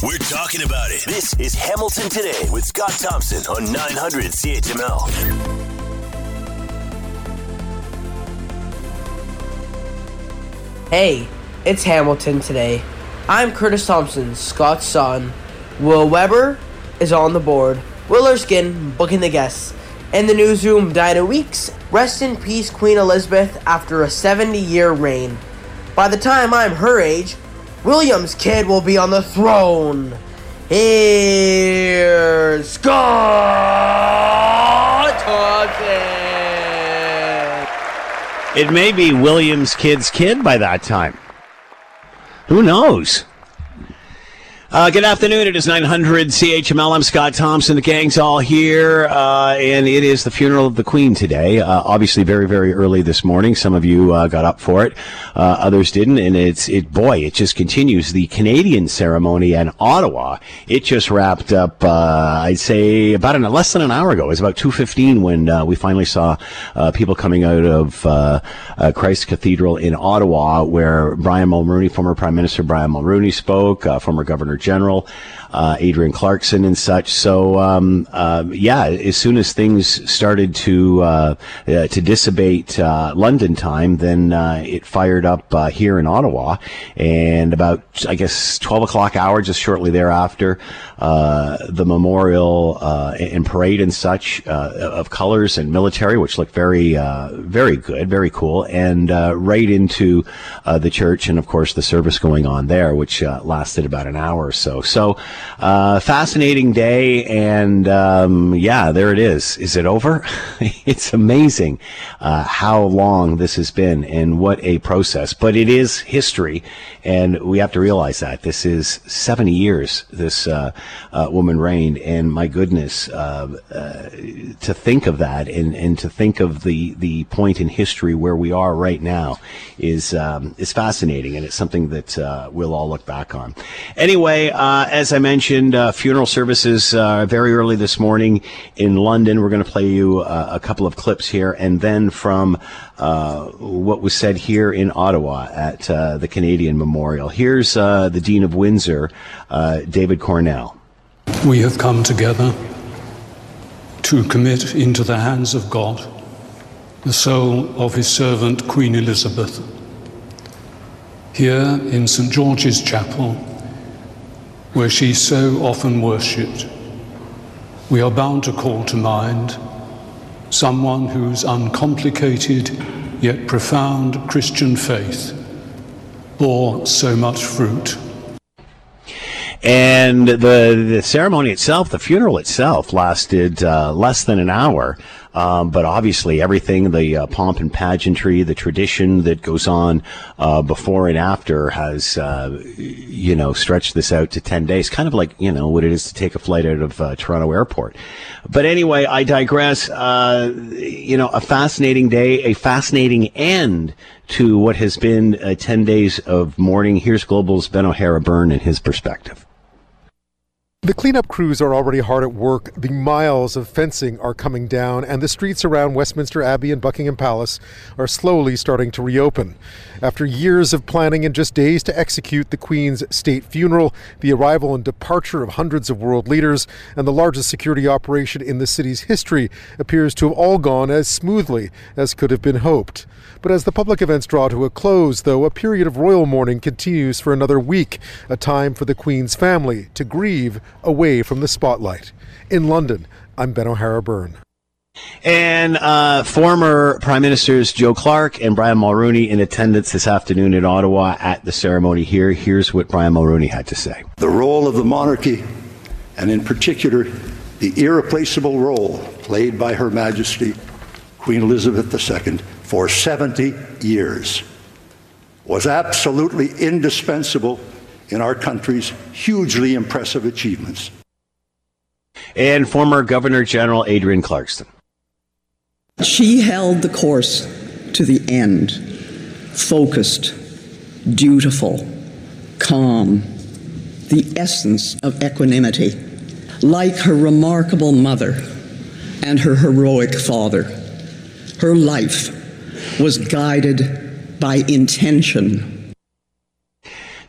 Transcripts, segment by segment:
We're talking about it. This is Hamilton Today with Scott Thompson on 900 CHML. Hey, it's Hamilton today. I'm Curtis Thompson, Scott's son. Will Weber is on the board. Will Erskine booking the guests. In the newsroom Dinah Weeks. Rest in peace, Queen Elizabeth, after a 70 year reign. By the time I'm her age, William's kid will be on the throne. Here's Scott Thompson. It may be William's kid's kid by that time. Who knows? Uh, good afternoon. It is 900 CHML. I'm Scott Thompson. The gang's all here, uh, and it is the funeral of the Queen today. Uh, obviously, very, very early this morning. Some of you uh, got up for it, uh, others didn't, and it's it. Boy, it just continues. The Canadian ceremony in Ottawa. It just wrapped up. Uh, I'd say about an, less than an hour ago. It was about 2:15 when we finally saw people coming out of Christ Cathedral in Ottawa, where Brian Mulroney, former Prime Minister Brian Mulroney, spoke. former Governor General, uh, Adrienne Clarkson, and such. So um, uh, yeah, as soon as things started to uh, uh to dissipate uh, London time, then uh, it fired up here in Ottawa, and about I guess twelve o'clock hour, just shortly thereafter, the memorial and parade and such of colors and military, which looked very very good, very cool, and right into the church, and of course the service going on there, which lasted about an hour or so. So, uh, fascinating day, and um, yeah, there it is. Is it over? it's amazing uh, how long this has been and what a process. But it is history, and we have to realize that this is 70 years this uh, uh woman reigned, and my goodness, uh, uh, to think of that and, and to think of the, the point in history where we are right now is um, is fascinating, and it's something that we'll all look back on. Anyway uh, as I mentioned, uh, funeral services uh, very early this morning in London. We're going to play you uh, a couple of clips here, and then from uh, what was said here in Ottawa at uh, the Canadian Memorial. Here's the Dean of Windsor, David Conner. We have come together to commit into the hands of God the soul of his servant Queen Elizabeth. Here in St George's Chapel, where she so often worshipped, we are bound to call to mind someone whose uncomplicated yet profound Christian faith bore so much fruit. And the the ceremony itself, the funeral itself, lasted uh, less than an hour. Um, but obviously, everything the uh, pomp and pageantry, the tradition that goes on uh, before and after has, uh, you know, stretched this out to 10 days, kind of like, you know, what it is to take a flight out of uh, Toronto Airport. But anyway, I digress. Uh, you know, a fascinating day, a fascinating end to what has been 10 days of mourning. Here's Global's Ben O'Hara Byrne and his perspective. The cleanup crews are already hard at work. The miles of fencing are coming down, and the streets around Westminster Abbey and Buckingham Palace are slowly starting to reopen. After years of planning and just days to execute the Queen's state funeral, the arrival and departure of hundreds of world leaders, and the largest security operation in the city's history appears to have all gone as smoothly as could have been hoped. But as the public events draw to a close, though, a period of royal mourning continues for another week, a time for the Queen's family to grieve away from the spotlight. In London, I'm Ben O'Hara Byrne. And uh, former Prime Ministers Joe Clark and Brian Mulroney in attendance this afternoon in Ottawa at the ceremony here. Here's what Brian Mulroney had to say. The role of the monarchy, and in particular, the irreplaceable role played by Her Majesty Queen Elizabeth II for 70 years was absolutely indispensable in our country's hugely impressive achievements. And former Governor General Adrienne Clarkson. She held the course to the end, focused, dutiful, calm, the essence of equanimity, like her remarkable mother and her heroic father. Her life was guided by intention.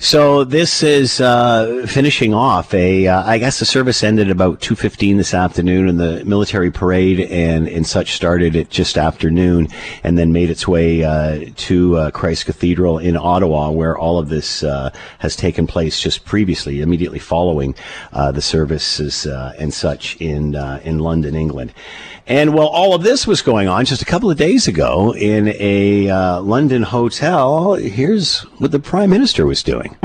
So this is uh, finishing off a. Uh, I guess the service ended about two fifteen this afternoon, and the military parade and and such started at just afternoon, and then made its way uh, to uh, Christ Cathedral in Ottawa, where all of this uh, has taken place just previously, immediately following uh, the services and such in in London, England. And while all of this was going on just a couple of days ago in a uh, London hotel, here's what the Prime Minister was doing.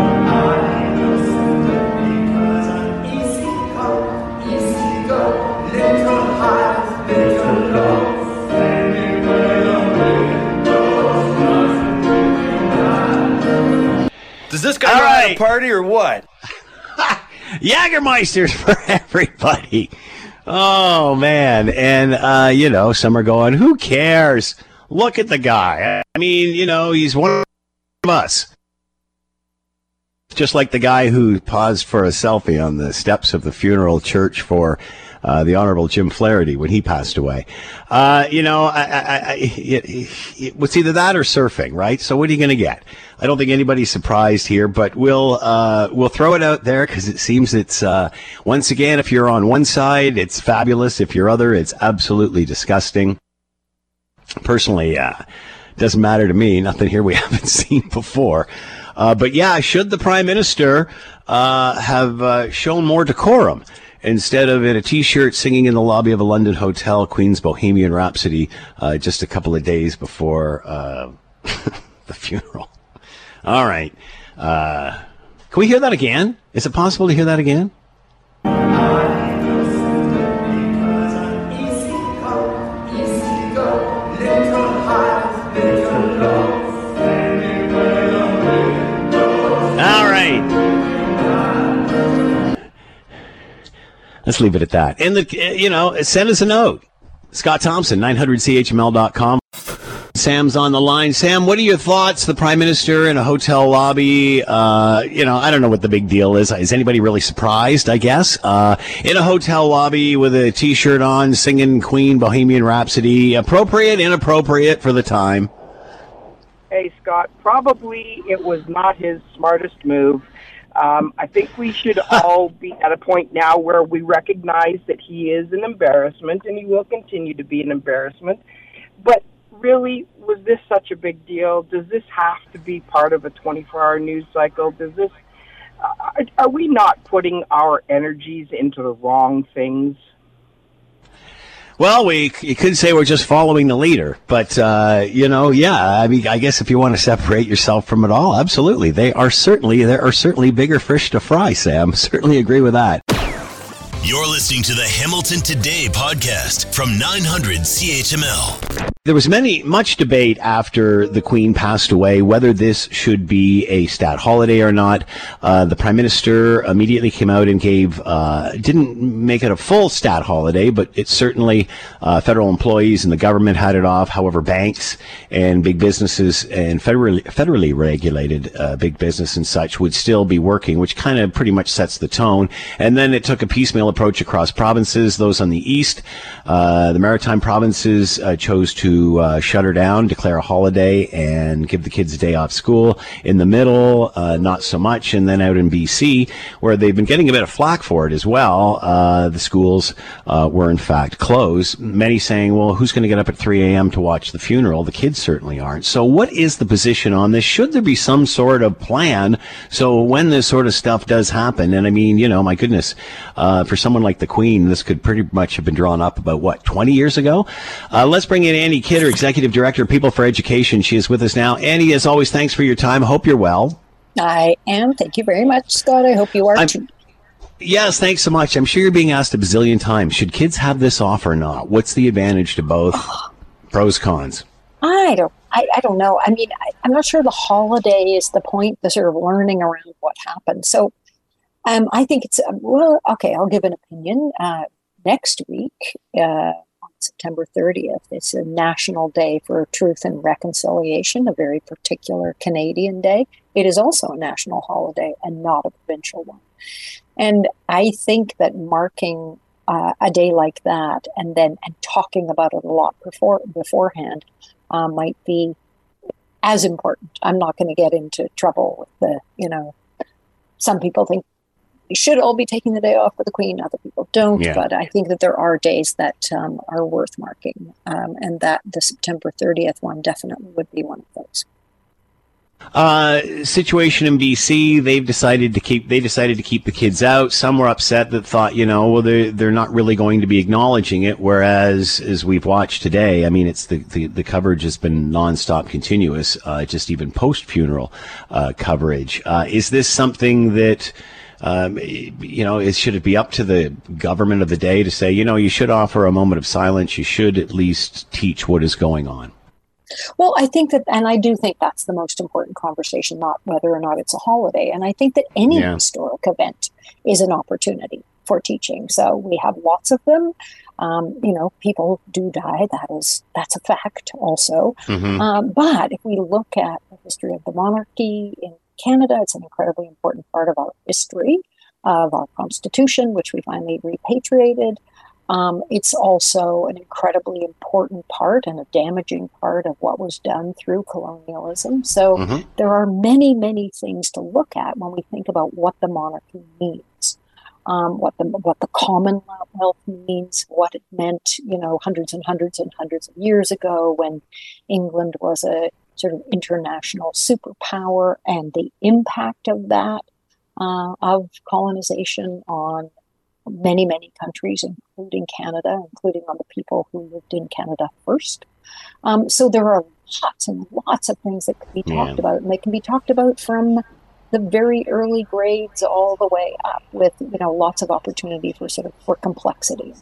Does this guy know right. a party or what? Jagermeisters for everybody. Oh man, and uh, you know, some are going, "Who cares? Look at the guy. I mean, you know, he's one of us." Just like the guy who paused for a selfie on the steps of the funeral church for uh, the Honorable Jim Flaherty when he passed away. Uh, you know, I, I, I, it, it, it's either that or surfing, right? So what are you going to get? I don't think anybody's surprised here, but we'll uh, we'll throw it out there because it seems it's uh, once again, if you're on one side, it's fabulous. If you're other, it's absolutely disgusting. Personally, uh, doesn't matter to me. Nothing here we haven't seen before. Uh, but yeah, should the prime minister uh, have uh, shown more decorum? Instead of in a t-shirt singing in the lobby of a London hotel, Queen's Bohemian Rhapsody, uh, just a couple of days before uh, the funeral. All right. Uh, can we hear that again? Is it possible to hear that again? Let's leave it at that. And the, you know, send us a note. Scott Thompson, 900CHML.com. Sam's on the line. Sam, what are your thoughts? The prime minister in a hotel lobby. Uh, you know, I don't know what the big deal is. Is anybody really surprised? I guess uh, in a hotel lobby with a t-shirt on, singing Queen Bohemian Rhapsody. Appropriate, inappropriate for the time. Hey, Scott. Probably it was not his smartest move. Um, I think we should all be at a point now where we recognize that he is an embarrassment and he will continue to be an embarrassment. But really, was this such a big deal? Does this have to be part of a 24 hour news cycle? Does this, uh, are we not putting our energies into the wrong things? Well, we you could say we're just following the leader, but uh, you know, yeah. I mean, I guess if you want to separate yourself from it all, absolutely, they are certainly there are certainly bigger fish to fry. Sam, certainly agree with that. You're listening to the Hamilton Today podcast from 900 CHML. There was many much debate after the Queen passed away whether this should be a stat holiday or not. Uh, the Prime Minister immediately came out and gave uh, didn't make it a full stat holiday, but it certainly uh, federal employees and the government had it off. However, banks and big businesses and federally federally regulated uh, big business and such would still be working, which kind of pretty much sets the tone. And then it took a piecemeal approach across provinces. Those on the east, uh, the maritime provinces uh, chose to uh, shut her down, declare a holiday, and give the kids a day off school. In the middle, uh, not so much. And then out in BC, where they've been getting a bit of flack for it as well, uh, the schools uh, were in fact closed. Many saying, well, who's going to get up at 3 a.m. to watch the funeral? The kids certainly aren't. So, what is the position on this? Should there be some sort of plan so when this sort of stuff does happen? And I mean, you know, my goodness, uh, for someone like the Queen, this could pretty much have been drawn up about what 20 years ago. Uh, let's bring in Annie Kidder, Executive Director, People for Education. She is with us now. Annie, as always, thanks for your time. Hope you're well. I am. Thank you very much, Scott. I hope you are I'm, too. Yes, thanks so much. I'm sure you're being asked a bazillion times. Should kids have this off or not? What's the advantage to both? Pros, cons. I don't. I, I don't know. I mean, I, I'm not sure the holiday is the point. The sort of learning around what happened. So, um, I think it's um, well. Okay, I'll give an opinion. Uh, next week, uh, September 30th. It's a national day for truth and reconciliation, a very particular Canadian day. It is also a national holiday and not a provincial one. And I think that marking uh, a day like that and then and talking about it a lot before beforehand uh, might be as important. I'm not going to get into trouble with the you know some people think we should all be taking the day off for the Queen. Other people don't. Yeah. But I think that there are days that um, are worth marking, um, and that the September 30th one definitely would be one of those. Uh, situation in BC, they've decided to keep they decided to keep the kids out. Some were upset that thought, you know, well they they're not really going to be acknowledging it. Whereas, as we've watched today, I mean, it's the the, the coverage has been nonstop, continuous, uh, just even post funeral uh, coverage. Uh, is this something that? Um, you know, it, should it be up to the government of the day to say, you know, you should offer a moment of silence. You should at least teach what is going on. Well, I think that, and I do think that's the most important conversation, not whether or not it's a holiday. And I think that any yeah. historic event is an opportunity for teaching. So we have lots of them. Um, you know, people do die. That is that's a fact, also. Mm-hmm. Um, but if we look at the history of the monarchy in Canada, it's an incredibly important part of our history, of our constitution, which we finally repatriated. Um, it's also an incredibly important part and a damaging part of what was done through colonialism. So mm-hmm. there are many, many things to look at when we think about what the monarchy means, um, what the what the Commonwealth means, what it meant, you know, hundreds and hundreds and hundreds of years ago when England was a sort of international superpower, and the impact of that uh, of colonization on many, many countries, including Canada, including on the people who lived in Canada first. Um, so there are lots and lots of things that can be talked yeah. about, and they can be talked about from the very early grades all the way up, with you know lots of opportunity for sort of for complexity.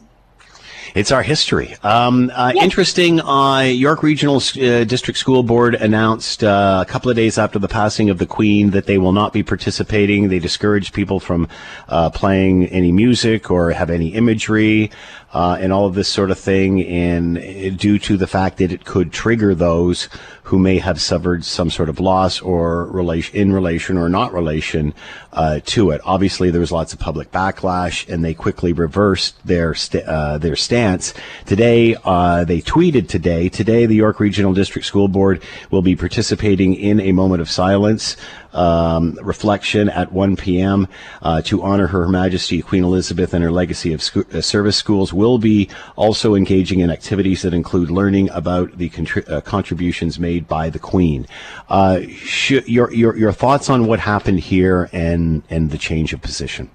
It's our history. Um, uh, yes. Interesting. Uh, York Regional uh, District School Board announced uh, a couple of days after the passing of the Queen that they will not be participating. They discourage people from uh, playing any music or have any imagery uh, and all of this sort of thing, and due to the fact that it could trigger those who may have suffered some sort of loss or relation in relation or not relation uh, to it. Obviously, there was lots of public backlash, and they quickly reversed their st- uh, their stance. Today, uh, they tweeted today. Today, the York Regional District School Board will be participating in a moment of silence um, reflection at 1 p.m. Uh, to honor Her Majesty Queen Elizabeth and her legacy of sco- uh, service schools. Will be also engaging in activities that include learning about the contri- uh, contributions made by the Queen. Uh, sh- your, your your thoughts on what happened here and and the change of position.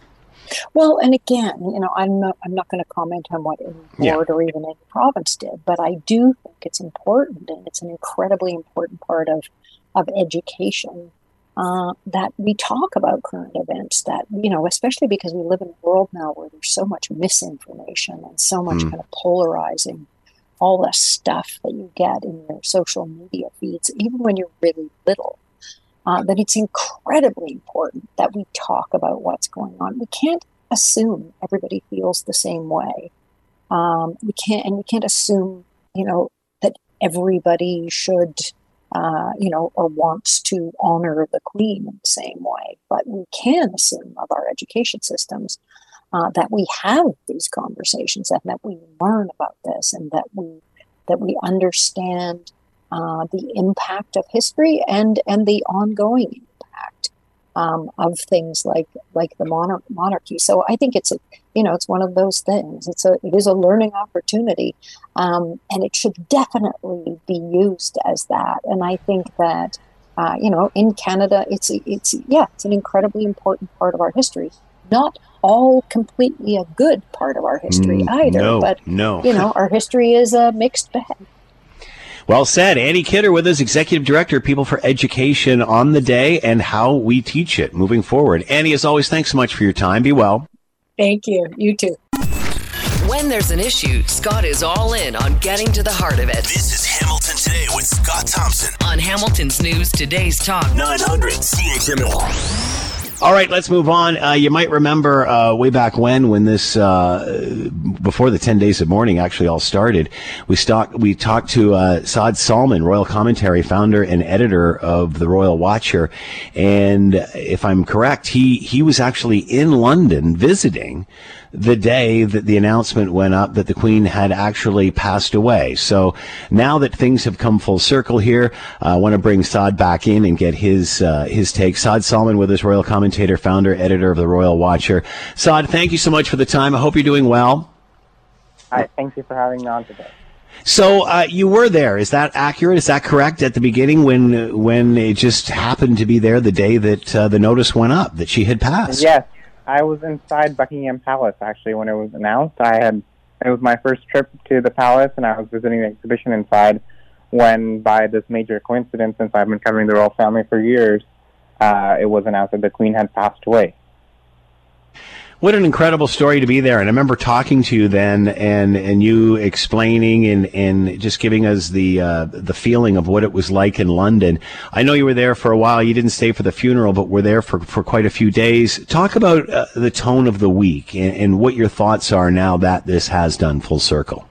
Well, and again, you know, I'm not, I'm not going to comment on what any board yeah. or even any province did, but I do think it's important, and it's an incredibly important part of of education uh, that we talk about current events that you know especially because we live in a world now where there's so much misinformation and so much mm. kind of polarizing all the stuff that you get in your social media feeds even when you're really little uh, that it's incredibly important that we talk about what's going on we can't assume everybody feels the same way um, we can't and we can't assume you know that everybody should uh, you know, or wants to honor the queen in the same way. But we can assume of our education systems uh, that we have these conversations and that we learn about this and that we that we understand uh, the impact of history and and the ongoing impact um, of things like like the monarch- monarchy. So I think it's a you know it's one of those things. It's a it is a learning opportunity, um, and it should definitely be used as that. And I think that uh, you know in Canada, it's it's yeah, it's an incredibly important part of our history. Not all completely a good part of our history mm, either, no, but no. you know our history is a mixed bag. Well said. Annie Kidder with us, Executive Director, People for Education on the day and how we teach it moving forward. Annie, as always, thanks so much for your time. Be well. Thank you. You too. When there's an issue, Scott is all in on getting to the heart of it. This is Hamilton Today with Scott Thompson on Hamilton's News Today's Talk 900 CHML. All right, let's move on. Uh, you might remember uh, way back when, when this uh, before the ten days of mourning actually all started, we we talked to uh, Saad Salman, Royal Commentary founder and editor of the Royal Watcher, and if I'm correct, he he was actually in London visiting the day that the announcement went up that the Queen had actually passed away. So now that things have come full circle here, uh, I want to bring Saad back in and get his uh, his take. Saad Salman with his Royal commentator, founder, editor of the Royal Watcher. Saad, thank you so much for the time. I hope you're doing well. Hi, thank you for having me on today. So uh, you were there. Is that accurate? Is that correct at the beginning when when it just happened to be there the day that uh, the notice went up that she had passed? Yes, I was inside Buckingham Palace actually when it was announced. I had it was my first trip to the palace, and I was visiting the exhibition inside. When, by this major coincidence, since I've been covering the royal family for years, uh, it was announced that the Queen had passed away. What an incredible story to be there. And I remember talking to you then and, and you explaining and, and just giving us the, uh, the feeling of what it was like in London. I know you were there for a while. You didn't stay for the funeral, but were there for, for quite a few days. Talk about uh, the tone of the week and, and what your thoughts are now that this has done full circle.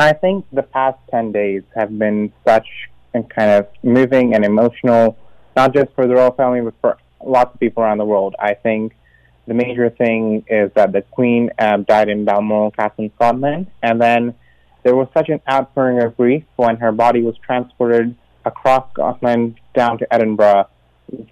I think the past 10 days have been such a kind of moving and emotional, not just for the royal family, but for lots of people around the world. I think the major thing is that the Queen um, died in Balmoral Castle in Scotland, and then there was such an outpouring of grief when her body was transported across Scotland down to Edinburgh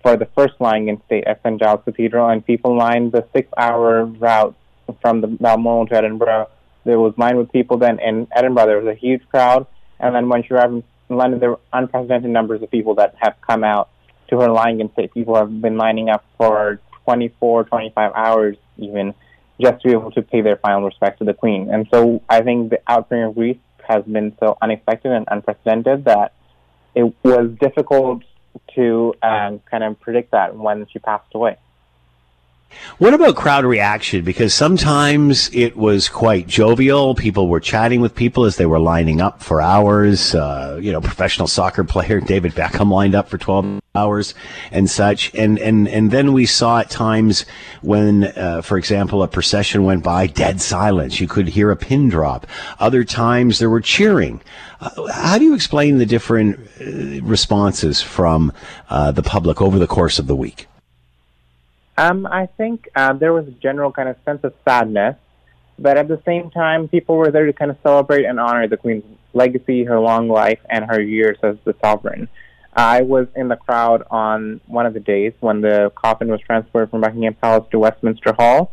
for the first lying in state at St Giles Cathedral, and people lined the six-hour route from the Balmoral to Edinburgh. There was lined with people. Then in Edinburgh, there was a huge crowd, and then when she arrived in London, there were unprecedented numbers of people that have come out to her lying in state. People have been lining up for 24, 25 hours even, just to be able to pay their final respects to the Queen. And so I think the outpouring of grief has been so unexpected and unprecedented that it was difficult to um, kind of predict that when she passed away. What about crowd reaction? Because sometimes it was quite jovial. People were chatting with people as they were lining up for hours. Uh, you know, professional soccer player David Beckham lined up for 12 hours and such. And, and, and then we saw at times when, uh, for example, a procession went by, dead silence. You could hear a pin drop. Other times there were cheering. Uh, how do you explain the different uh, responses from uh, the public over the course of the week? Um, I think uh, there was a general kind of sense of sadness, but at the same time, people were there to kind of celebrate and honor the Queen's legacy, her long life, and her years as the sovereign. I was in the crowd on one of the days when the coffin was transported from Buckingham Palace to Westminster Hall,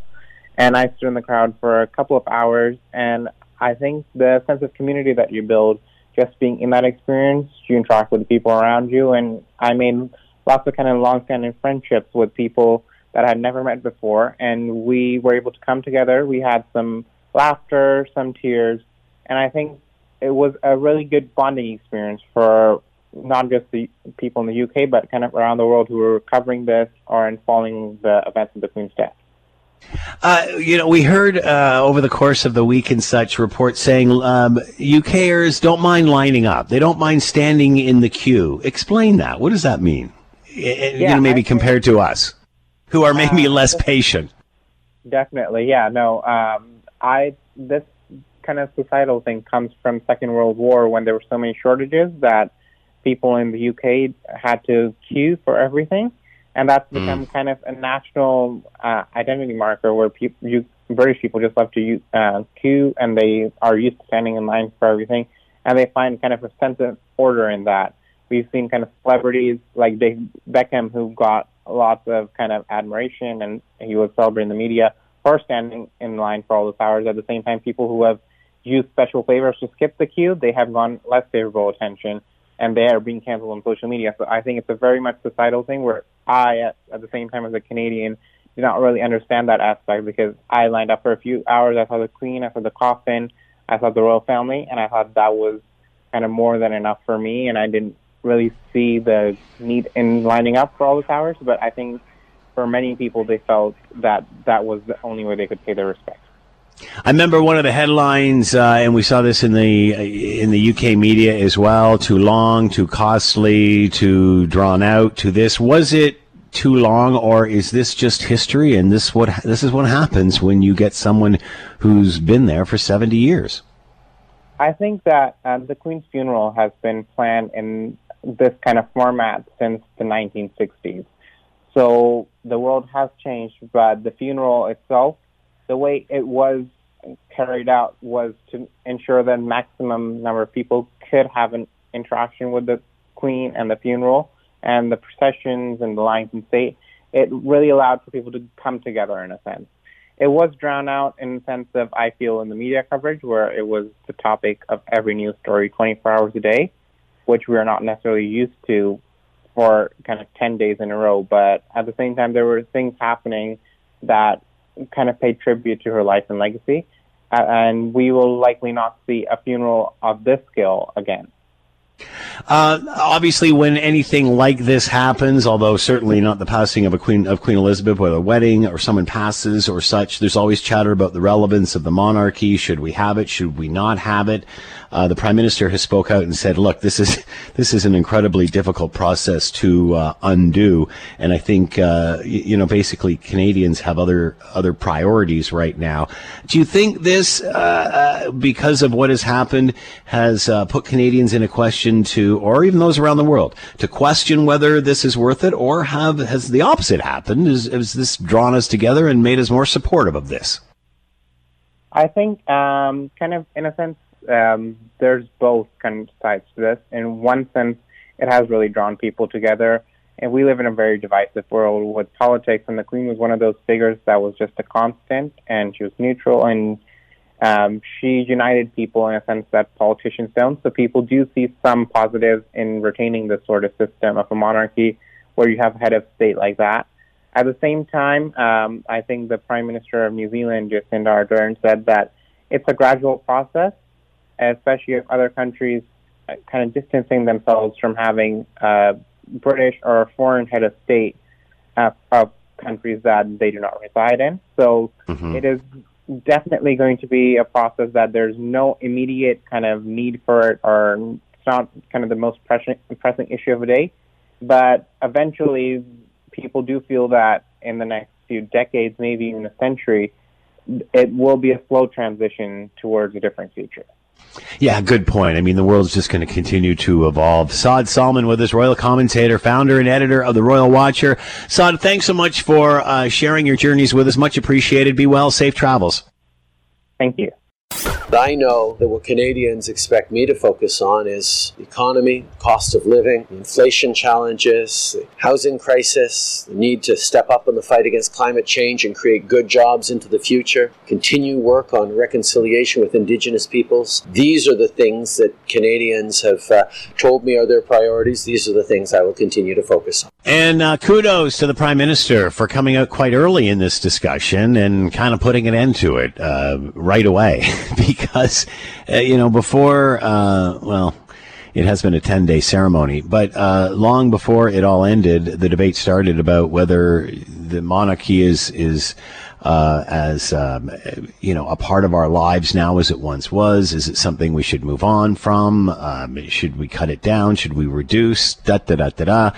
and I stood in the crowd for a couple of hours. And I think the sense of community that you build, just being in that experience, you interact with the people around you, and I made lots of kind of long-standing friendships with people that I had never met before, and we were able to come together. We had some laughter, some tears, and I think it was a really good bonding experience for not just the people in the UK, but kind of around the world who were covering this or in following the events of the Queen's death. Uh, you know, we heard uh, over the course of the week and such reports saying um, UKers don't mind lining up. They don't mind standing in the queue. Explain that. What does that mean? Yeah, you know, maybe compared to us who are maybe uh, less patient. Definitely, yeah. No, um, I this kind of societal thing comes from Second World War when there were so many shortages that people in the UK had to queue for everything, and that's hmm. become mm. kind of a national uh, identity marker where people, you, British people just love to uh, queue and they are used to standing in line for everything, and they find kind of a sense of order in that. We've seen kind of celebrities like Dave Beckham who got lots of kind of admiration, and he was celebrating the media for standing in line for all those hours. At the same time, people who have used special favors to skip the queue, they have gone less favorable attention, and they are being canceled on social media. So I think it's a very much societal thing where I, at, at the same time as a Canadian, did not really understand that aspect because I lined up for a few hours. I saw the Queen, I saw the coffin, I saw the royal family, and I thought that was kind of more than enough for me, and I didn't really see the need in lining up for all the towers, but I think for many people they felt that that was the only way they could pay their respects. I remember one of the headlines, uh, and we saw this in the in the UK media as well. Too long, too costly, too drawn out. To this, was it too long, or is this just history? And this what this is what happens when you get someone who's been there for seventy years. I think that uh, the Queen's funeral has been planned in this kind of format since the 1960s. So the world has changed, but the funeral itself, the way it was carried out was to ensure that maximum number of people could have an interaction with the Queen and the funeral and the processions and the lines in state. it really allowed for people to come together in a sense. It was drowned out in the sense of, I feel, in the media coverage where it was the topic of every news story 24 hours a day, which we are not necessarily used to for kind of 10 days in a row. But at the same time, there were things happening that kind of paid tribute to her life and legacy. Uh, and we will likely not see a funeral of this scale again. Uh, obviously, when anything like this happens, although certainly not the passing of a queen of Queen Elizabeth, whether a wedding or someone passes or such, there's always chatter about the relevance of the monarchy. Should we have it? Should we not have it? Uh, the prime minister has spoke out and said, "Look, this is this is an incredibly difficult process to uh, undo, and I think uh, you, know basically Canadians have other other priorities right now." Do you think this, uh, uh, because of what has happened, has uh, put Canadians in a question to, or even those around the world, to question whether this is worth it, or have has the opposite happened? Is, has this drawn us together and made us more supportive of this? I think, um, kind of in a sense, um, there's both kind of sides to this. In one sense, it has really drawn people together. And we live in a very divisive world with politics, and the Queen was one of those figures that was just a constant, and she was neutral, and um, she united people in a sense that politicians don't. So people do see some positives in retaining this sort of system of a monarchy where you have a head of state like that. At the same time, um, I think the Prime Minister of New Zealand, Jacinda Ardern, said that it's a gradual process especially if other countries uh, kind of distancing themselves from having a British or a foreign head of state uh, of countries that they do not reside in. So mm-hmm. it is definitely going to be a process that there's no immediate kind of need for it, or it's not kind of the most pressing, pressing issue of the day. But eventually, people do feel that in the next few decades, maybe even a century, it will be a slow transition towards a different future. Yeah, good point. I mean, the world's just going to continue to evolve. Saad Salman with us, royal commentator, founder and editor of the Royal Watcher. Saad, thanks so much for uh, sharing your journeys with us. Much appreciated. Be well. Safe travels. Thank you. I know that what Canadians expect me to focus on is economy, cost of living, inflation challenges, the housing crisis, the need to step up in the fight against climate change and create good jobs into the future, continue work on reconciliation with Indigenous peoples. These are the things that Canadians have uh, told me are their priorities. These are the things I will continue to focus on. And uh, kudos to the Prime Minister for coming out quite early in this discussion and kind of putting an end to it uh, right away. because, uh, you know, before, uh, well, it has been a 10 day ceremony, but uh, long before it all ended, the debate started about whether the monarchy is, is uh, as um, you know a part of our lives now as it once was? Is it something we should move on from? Um, should we cut it down? Should we reduce? Da da da da da.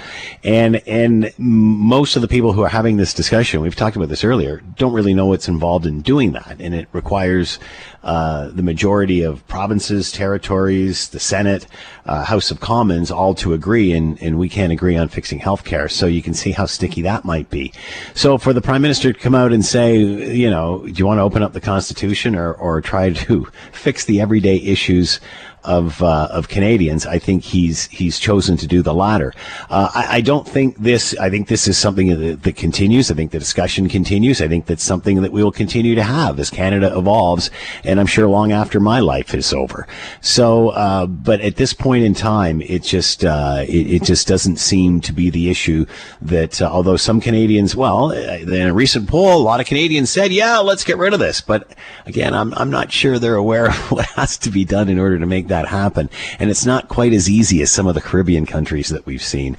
And and most of the people who are having this discussion, we've talked about this earlier, don't really know what's involved in doing that, and it requires uh, the majority of provinces, territories, the Senate, uh, House of Commons all to agree, and, and we can't agree on fixing health care. So you can see how sticky that might be. So for the Prime Minister to come out and say, you know, do you want to open up the Constitution or, or try to fix the everyday issues of uh, of Canadians. I think he's he's chosen to do the latter. Uh, I, I, don't think this. I think this is something that, that, continues. I think the discussion continues. I think that's something that we will continue to have as Canada evolves, and I'm sure long after my life is over. So, uh, but at this point in time, it just uh, it, it, just doesn't seem to be the issue that. Uh, although some Canadians, well, uh, in a recent poll, a lot of Canadians said, "Yeah, let's get rid of this." But again, I'm I'm not sure they're aware of what has to be done in order to make that happen. And it's not quite as easy as some of the Caribbean countries that we've seen.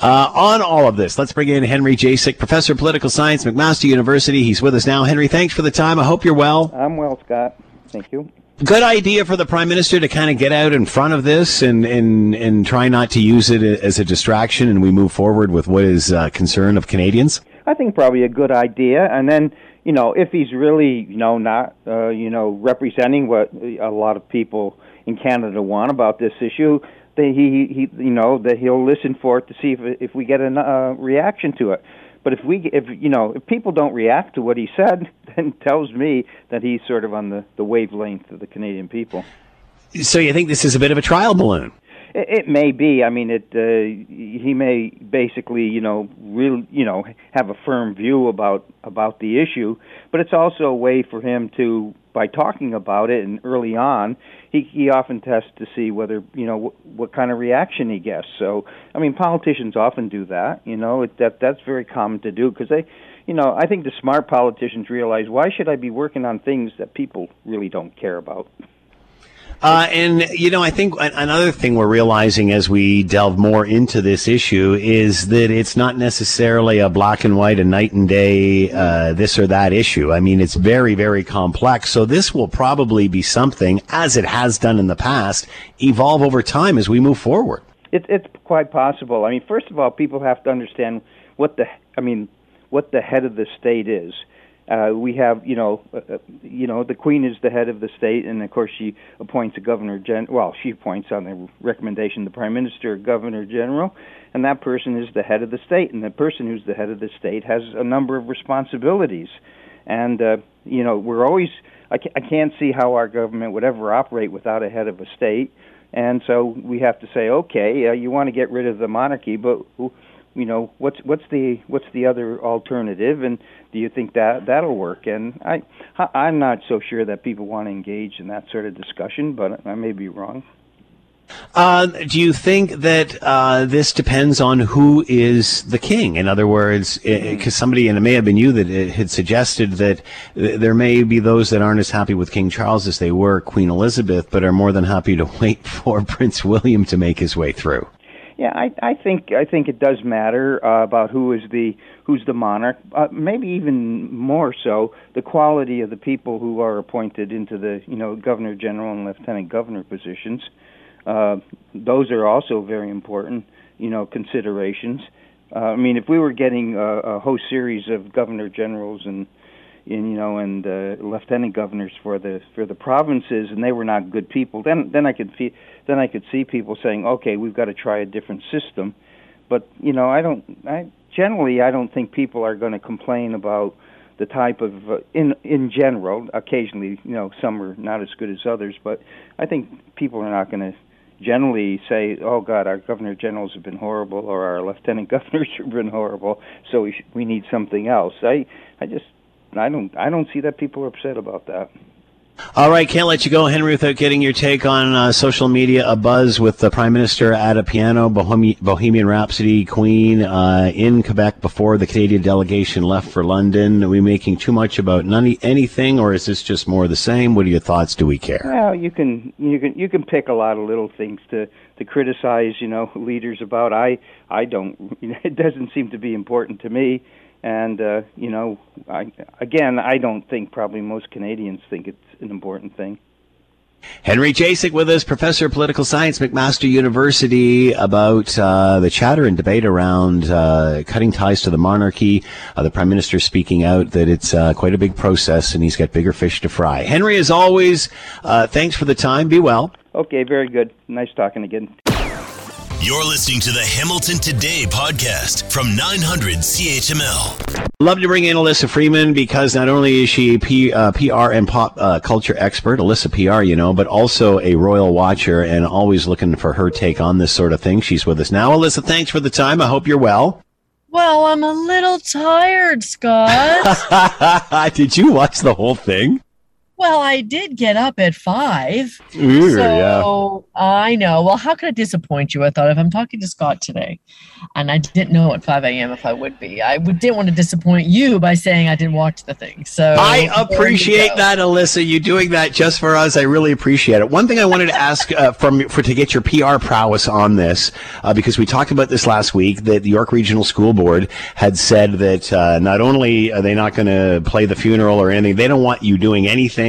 Uh, on all of this, let's bring in Henry Jacek, professor of political science, McMaster University. He's with us now. Henry, thanks for the time. I hope you're well. I'm well, Scott. Thank you. Good idea for the prime minister to kind of get out in front of this and, and, and try not to use it as a distraction and we move forward with what is a uh, concern of Canadians. I think probably a good idea. And then you know, if he's really, you know, not, uh, you know, representing what a lot of people in Canada want about this issue, that he, he, you know, that he'll listen for it to see if if we get a uh, reaction to it. But if we, if you know, if people don't react to what he said, then tells me that he's sort of on the the wavelength of the Canadian people. So you think this is a bit of a trial balloon? It, may be. I mean, it. Uh, he may basically, you know, real, you know, have a firm view about about the issue, but it's also a way for him to, by talking about it and early on, he he often tests to see whether you know what, what kind of reaction he gets. So, I mean, politicians often do that. You know, it, that that's very common to do because they, you know, I think the smart politicians realize why should I be working on things that people really don't care about. Uh, and, you know, I think another thing we're realizing as we delve more into this issue is that it's not necessarily a black and white, a night and day, uh, this or that issue. I mean, it's very, very complex. So this will probably be something, as it has done in the past, evolve over time as we move forward. It, it's quite possible. I mean, first of all, people have to understand what the, I mean, what the head of the state is. Uh, we have, you know, uh, uh, you know, the Queen is the head of the state, and of course she appoints a governor gen. Well, she appoints on the recommendation of the Prime Minister a governor general, and that person is the head of the state. And the person who's the head of the state has a number of responsibilities, and uh, you know, we're always. I, I can't see how our government would ever operate without a head of a state, and so we have to say, okay, uh, you want to get rid of the monarchy, but. Who, you know what's what's the what's the other alternative and do you think that that'll work and i i'm not so sure that people want to engage in that sort of discussion but i may be wrong uh, do you think that uh, this depends on who is the king? In other words, because somebody, and it may have been you that uh, had suggested that there may be those that aren't as happy with King Charles as they were Queen Elizabeth, but are more than happy to wait for Prince William to make his way through. Yeah, I, I think I think it does matter uh, about who is the who's the monarch. Uh, maybe even more so, the quality of the people who are appointed into the you know governor general and lieutenant governor positions. Uh, those are also very important, you know, considerations. Uh, I mean, if we were getting a, a whole series of governor generals and and you know and uh, lieutenant governors for the for the provinces and they were not good people. Then then I could feel then I could see people saying okay we've got to try a different system. But you know I don't I generally I don't think people are going to complain about the type of uh, in in general. Occasionally you know some are not as good as others but I think people are not going to generally say, "Oh God, our governor generals have been horrible, or our lieutenant governors have been horrible, so we sh- we need something else." I I just I don't I don't see that people are upset about that. All right, can't let you go, Henry, without getting your take on uh, social media. A buzz with the Prime Minister at a piano, Bohemian Rhapsody, Queen uh, in Quebec before the Canadian delegation left for London. Are we making too much about none, anything, or is this just more the same? What are your thoughts? Do we care? Well, you can you can you can pick a lot of little things to to criticize, you know, leaders about. I I don't. It doesn't seem to be important to me and uh, you know, I, again, I don't think probably most Canadians think it's an important thing. Henry Jacek with us, professor of political science, McMaster University, about uh, the chatter and debate around uh, cutting ties to the monarchy. Uh, the prime minister speaking out that it's uh, quite a big process and he's got bigger fish to fry. Henry, as always, uh, thanks for the time. Be well. Okay, very good. Nice talking again. You're listening to the Hamilton Today podcast from 900 CHML. Love to bring in Alyssa Freeman because not only is she a P, uh, PR and pop uh, culture expert, Alyssa PR, you know, but also a royal watcher and always looking for her take on this sort of thing. She's with us now. Alyssa, thanks for the time. I hope you're well. Well, I'm a little tired, Scott. Did you watch the whole thing? Well, I did get up at five. Ooh, so yeah. I know. Well, how could I disappoint you? I thought if I'm talking to Scott today, and I didn't know at 5 a.m. if I would be, I would, didn't want to disappoint you by saying I didn't watch the thing. So I appreciate that, Alyssa. You doing that just for us. I really appreciate it. One thing I wanted to ask uh, from for to get your PR prowess on this, uh, because we talked about this last week that the York Regional School Board had said that uh, not only are they not going to play the funeral or anything, they don't want you doing anything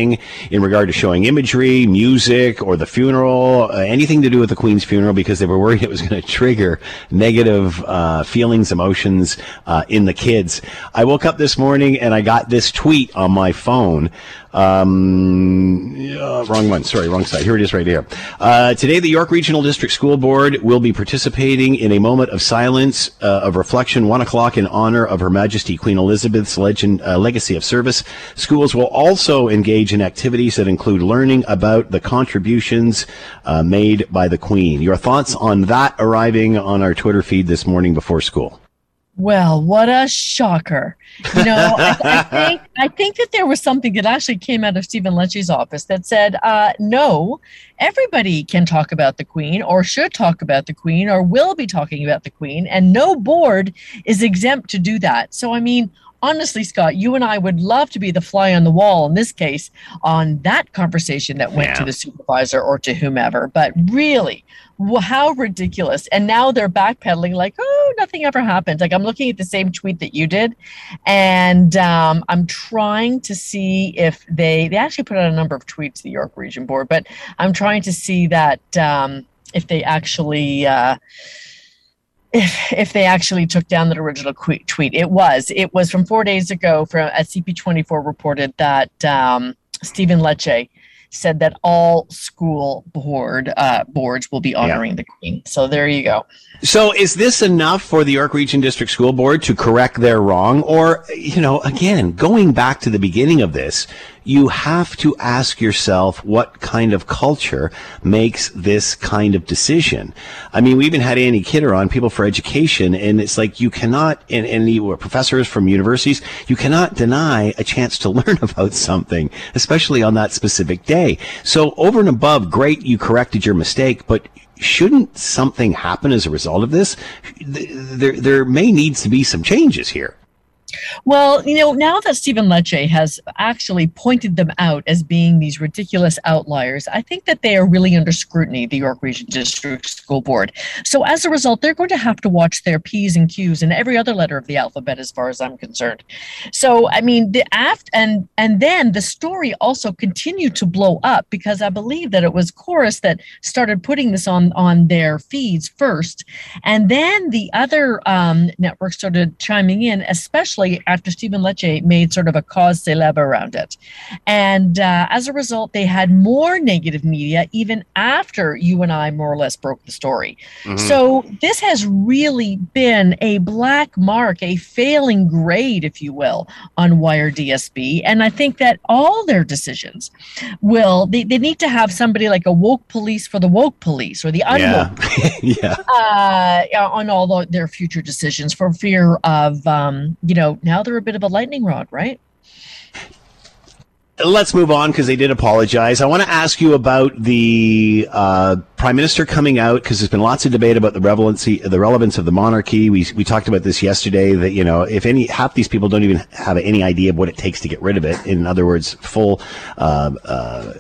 in regard to showing imagery, music, or the funeral, uh, anything to do with the Queen's funeral, because they were worried it was going to trigger negative uh, feelings, emotions uh, in the kids. I woke up this morning and I got this tweet on my phone um, uh, wrong one. Sorry, wrong side. Here it is right here. Uh, today, the York Regional District School Board will be participating in a moment of silence, uh, of reflection, one o'clock in honor of Her Majesty Queen Elizabeth's legend, uh, legacy of service. Schools will also engage in activities that include learning about the contributions uh, made by the Queen. Your thoughts on that arriving on our Twitter feed this morning before school? Well, what a shocker! You know, I, I, think I think that there was something that actually came out of Stephen Lecce's office that said, uh, "No, everybody can talk about the Queen, or should talk about the Queen, or will be talking about the Queen, and no board is exempt to do that." So, I mean, honestly, Scott, you and I would love to be the fly on the wall in this case on that conversation that went yeah. to the supervisor or to whomever. But really, how ridiculous. And now they're backpedaling like, oh, nothing ever happened. Like I'm looking at the same tweet that you did. And um, I'm trying to see if they, they actually put out a number of tweets, to the York Region Board, but I'm trying to see that um, if they actually, uh, if if they actually took down that original tweet. It was it was from four days ago. From at CP24 reported that um, Stephen Lecce said that all school board uh, boards will be honoring yeah. the Queen. So there you go. So is this enough for the York Region District School Board to correct their wrong? Or, you know, again, going back to the beginning of this, you have to ask yourself what kind of culture makes this kind of decision. I mean, we even had Annie Kidder on People for Education, and it's like you cannot, and, and were professors from universities, you cannot deny a chance to learn about something, especially on that specific day. So over and above, great, you corrected your mistake, but shouldn't something happen as a result of this? There, there may needs to be some changes here. Well, you know, now that Stephen Lecce has actually pointed them out as being these ridiculous outliers, I think that they are really under scrutiny, the York Region District School Board. So as a result, they're going to have to watch their P's and Q's in every other letter of the alphabet, as far as I'm concerned. So, I mean, the aft and and then the story also continued to blow up because I believe that it was Corus that started putting this on on their feeds first, and then the other um, networks started chiming in, especially especially after Stephen Lecce made sort of a cause célèbre around it. And uh, as a result, they had more negative media even after you and I more or less broke the story. Mm-hmm. So this has really been a black mark, a failing grade, if you will, on YRDSB. And I think that all their decisions will, they, they need to have somebody like a woke police for the woke police or the unwoke yeah. yeah. Uh, on all the, their future decisions for fear of, um, you know, now they're a bit of a lightning rod, right? Let's move on because they did apologize. I want to ask you about the uh, prime minister coming out because there's been lots of debate about the relevancy, the relevance of the monarchy. We we talked about this yesterday. That you know, if any half these people don't even have any idea of what it takes to get rid of it. In other words, full. Uh, uh,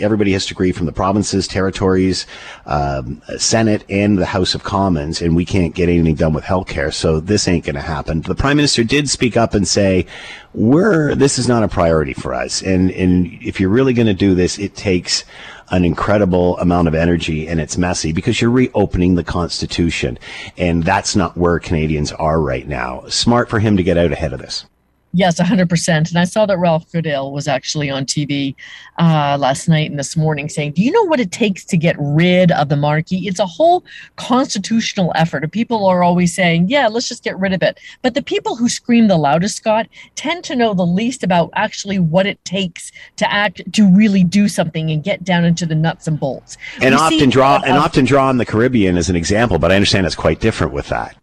everybody has to agree from the provinces, territories, um, Senate, and the House of Commons, and we can't get anything done with healthcare. So this ain't going to happen. The prime minister did speak up and say, "We're this is not a priority for us." And and if you're really going to do this, it takes an incredible amount of energy and it's messy because you're reopening the Constitution. And that's not where Canadians are right now. Smart for him to get out ahead of this. Yes, 100%. And I saw that Ralph Goodale was actually on TV uh, last night and this morning saying, Do you know what it takes to get rid of the monarchy? It's a whole constitutional effort. And people are always saying, Yeah, let's just get rid of it. But the people who scream the loudest, Scott, tend to know the least about actually what it takes to act, to really do something and get down into the nuts and bolts. And we often draw, and often draw on the Caribbean as an example, but I understand it's quite different with that.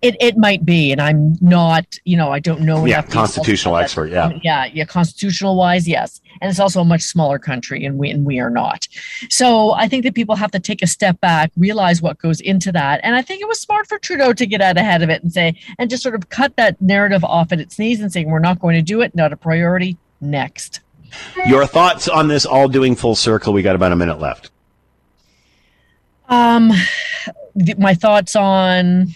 It it might be, and I'm not, you know, I don't know. Yeah, constitutional expert. Yeah, yeah, yeah. Constitutional wise, yes, and it's also a much smaller country, and we and we are not. So I think that people have to take a step back, realize what goes into that, and I think it was smart for Trudeau to get out ahead of it and say, and just sort of cut that narrative off at its knees and saying we're not going to do it, not a priority. Next. Your thoughts on this all doing full circle? We got about a minute left. Um, my thoughts on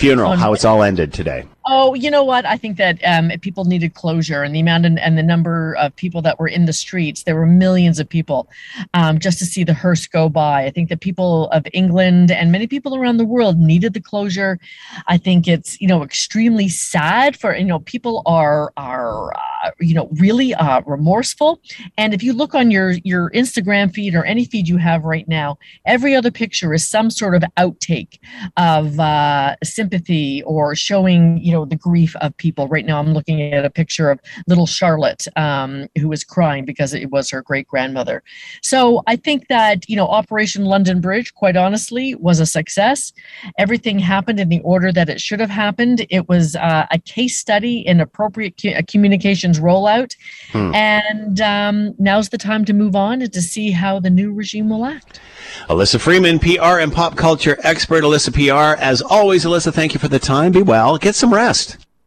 funeral, how it's all ended today. Oh, you know what? I think that um, people needed closure, and the amount and, and, the number of people that were in the streets. There were millions of people um, just to see the hearse go by. I think that people of England and many people around the world needed the closure. I think it's you know extremely sad for you know people are are uh, you know, really uh, remorseful. And if you look on your your Instagram feed or any feed you have right now, every other picture is some sort of outtake of uh, sympathy or showing, you know, the grief of people. Right now, I'm looking at a picture of little Charlotte um, who was crying because it was her great grandmother. So I think that you know, Operation London Bridge, quite honestly, was a success. Everything happened in the order that it should have happened. It was uh, a case study in appropriate communications rollout, hmm. and um, now's the time to move on and to see how the new regime will act. Alyssa Freeman, PR and pop culture expert. Alyssa PR, as always. Alyssa, thank you for the time. Be well. Get some rest.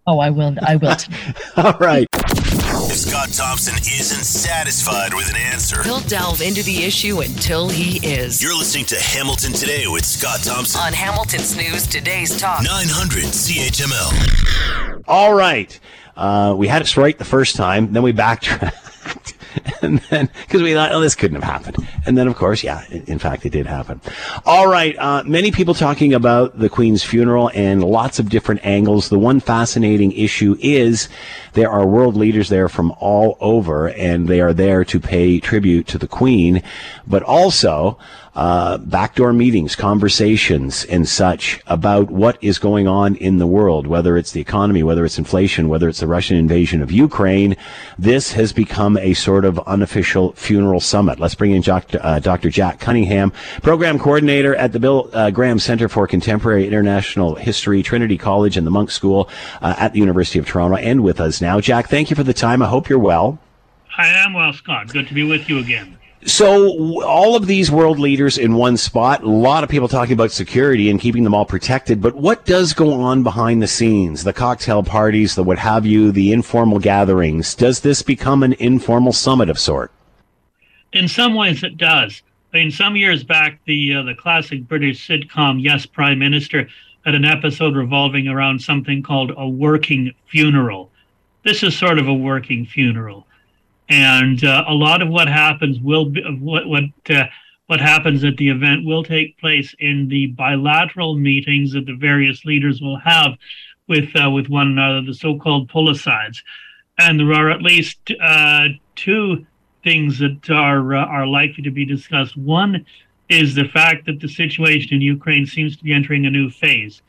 Oh, I will. I will. All right. If Scott Thompson isn't satisfied with an answer, he'll delve into the issue until he is. You're listening to Hamilton Today with Scott Thompson on Hamilton's News Today's Talk 900 CHML. All right. Uh, we had it right the first time, then we backtracked. and then because we thought, oh, this couldn't have happened. And then, of course, yeah, in fact, it did happen. All right, uh, many people talking about the Queen's funeral and lots of different angles. The one fascinating issue is there are world leaders there from all over, and they are there to pay tribute to the Queen, but also uh, backdoor meetings, conversations, and such about what is going on in the world, whether it's the economy, whether it's inflation, whether it's the Russian invasion of Ukraine. This has become a sort of unofficial funeral summit. Let's bring in Dr. Uh, Dr. Jack Cunningham, program coordinator at the Bill uh, Graham Center for Contemporary International History, Trinity College, and the Munk School uh, at the University of Toronto, and with us now. Jack, thank you for the time. I hope you're well. I am well, Scott. Good to be with you again. So all of these world leaders in one spot, a lot of people talking about security and keeping them all protected, but what does go on behind the scenes? The cocktail parties, the what have you, the informal gatherings. Does this become an informal summit of sort? In some ways it does. I mean, some years back, the uh, the classic British sitcom Yes Prime Minister had an episode revolving around something called a working funeral. This is sort of a working funeral and uh, a lot of what happens will be what what uh, what happens at the event will take place in the bilateral meetings that the various leaders will have with uh, with one another, the so-called policides, and there are at least uh, two things that are uh, are likely to be discussed. One is the fact that the situation in Ukraine seems to be entering a new phase.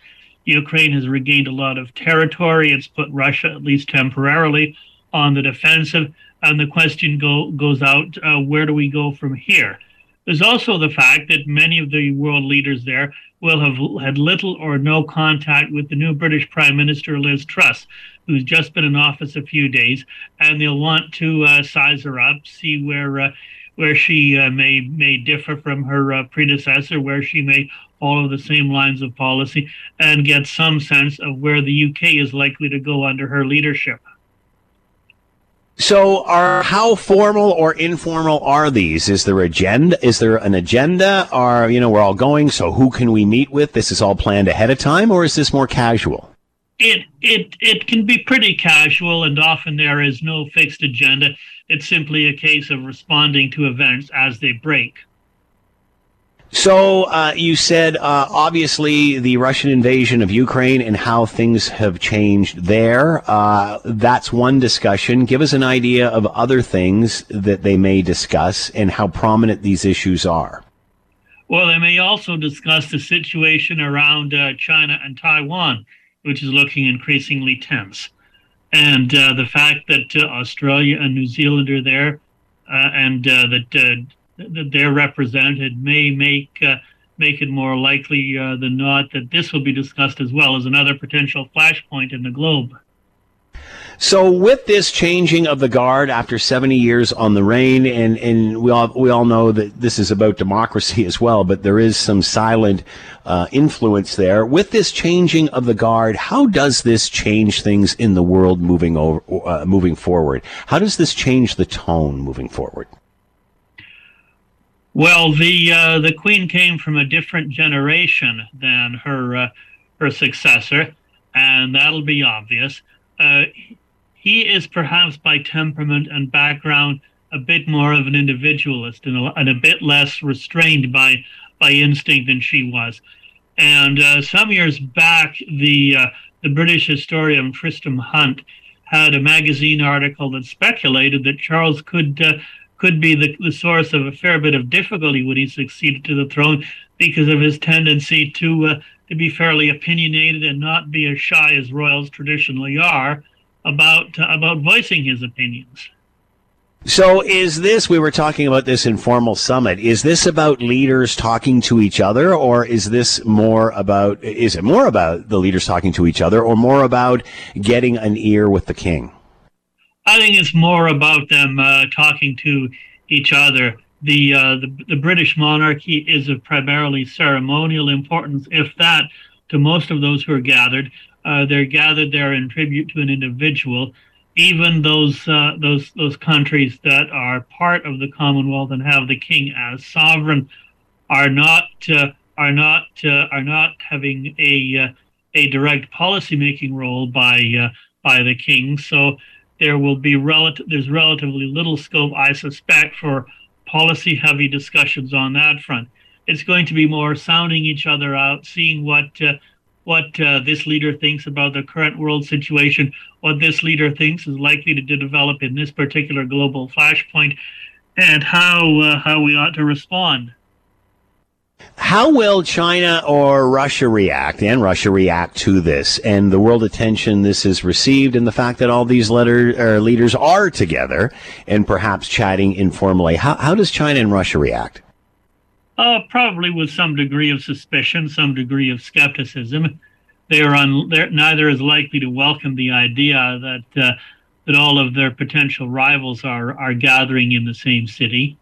Ukraine has regained a lot of territory. It's put Russia, at least temporarily, on the defensive and the question go, goes out uh, where do we go from here? There's also the fact that many of the world leaders there will have had little or no contact with the new British Prime Minister, Liz Truss, who's just been in office a few days, and they'll want to uh, size her up, see where uh, where she uh, may may differ from her uh, predecessor, where she may follow the same lines of policy, and get some sense of where the UK is likely to go under her leadership. So, are how formal or informal are these? Is there agenda? Is there an agenda? Are you know we're all going? So, who can we meet with? This is all planned ahead of time, or is this more casual? It it it can be pretty casual, and often there is no fixed agenda. It's simply a case of responding to events as they break. So uh, you said uh, obviously the Russian invasion of Ukraine and how things have changed there. Uh, that's one discussion. Give us an idea of other things that they may discuss and how prominent these issues are. Well, they may also discuss the situation around uh, China and Taiwan, which is looking increasingly tense, and uh, the fact that uh, Australia and New Zealand are there, and that that they're represented may make uh, make it more likely uh, than not that this will be discussed as well as another potential flashpoint in the globe. So, with this changing of the guard after 70 years on the reign, and, and we all we all know that this is about democracy as well, but there is some silent uh, influence there. With this changing of the guard, how does this change things in the world moving over uh, moving forward? How does this change the tone moving forward? Well, the uh, the queen came from a different generation than her uh, her successor, and that'll be obvious. Uh, he is perhaps by temperament and background a bit more of an individualist and a, and a bit less restrained by by instinct than she was. And uh, some years back, the uh, the British historian Tristram Hunt had a magazine article that speculated that Charles could uh, could be the, the source of a fair bit of difficulty when he succeeded to the throne because of his tendency to uh, to be fairly opinionated and not be as shy as royals traditionally are about uh, about voicing his opinions. So, is this, we were talking about this informal summit, is this about leaders talking to each other, or is this more about, is it more about the leaders talking to each other, or more about getting an ear with the king? I think it's more about them uh, talking to each other. The, uh, the, the British monarchy is of primarily ceremonial importance, if that, to most of those who are gathered. Uh, they're gathered there in tribute to an individual even those uh, those those countries that are part of the Commonwealth and have the king as sovereign are not uh, are not uh, are not having a a direct policy making role by by the king. So there will be relative there's relatively little scope, I suspect, for policy heavy discussions on that front. It's going to be more sounding each other out, seeing what uh, what uh, this leader thinks about the current world situation, what this leader thinks is likely to develop in this particular global flashpoint, and how uh, how we ought to respond. How will China or Russia react, and Russia react to this, and the world attention this has received, and the fact that all these letter, leaders are together and perhaps chatting informally? How, how does China and Russia react? Uh, probably with some degree of suspicion, some degree of skepticism. They are un- neither is likely to welcome the idea that uh, that all of their potential rivals are are gathering in the same city.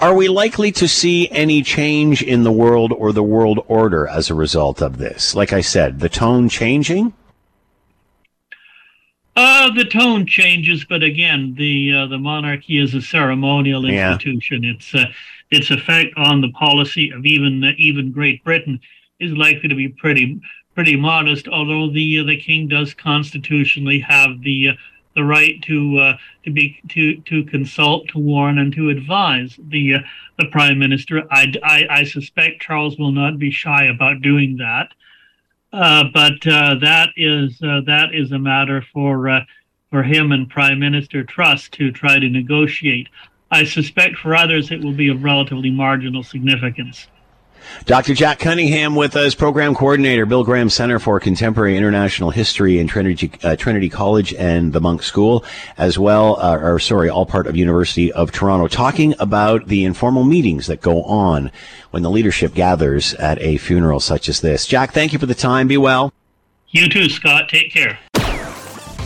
Are we likely to see any change in the world or the world order as a result of this? Like I said, the tone changing. Uh, the tone changes, but again, the uh, the monarchy is a ceremonial institution. Yeah. Its uh, its effect on the policy of even even Great Britain is likely to be pretty pretty modest. Although the uh, the king does constitutionally have the uh, the right to uh, to be to to consult, to warn, and to advise the the prime minister. I, I I suspect Charles will not be shy about doing that. Uh, but uh, that is uh, that is a matter for uh, for him and Prime Minister Truss to try to negotiate. I suspect for others it will be of relatively marginal significance. Dr. Jack Cunningham with us, program coordinator, Bill Graham Center for Contemporary International History in Trinity, uh, Trinity College and the Munk School, as well, uh, or sorry, all part of University of Toronto, talking about the informal meetings that go on when the leadership gathers at a funeral such as this. Jack, thank you for the time. Be well. You too, Scott. Take care.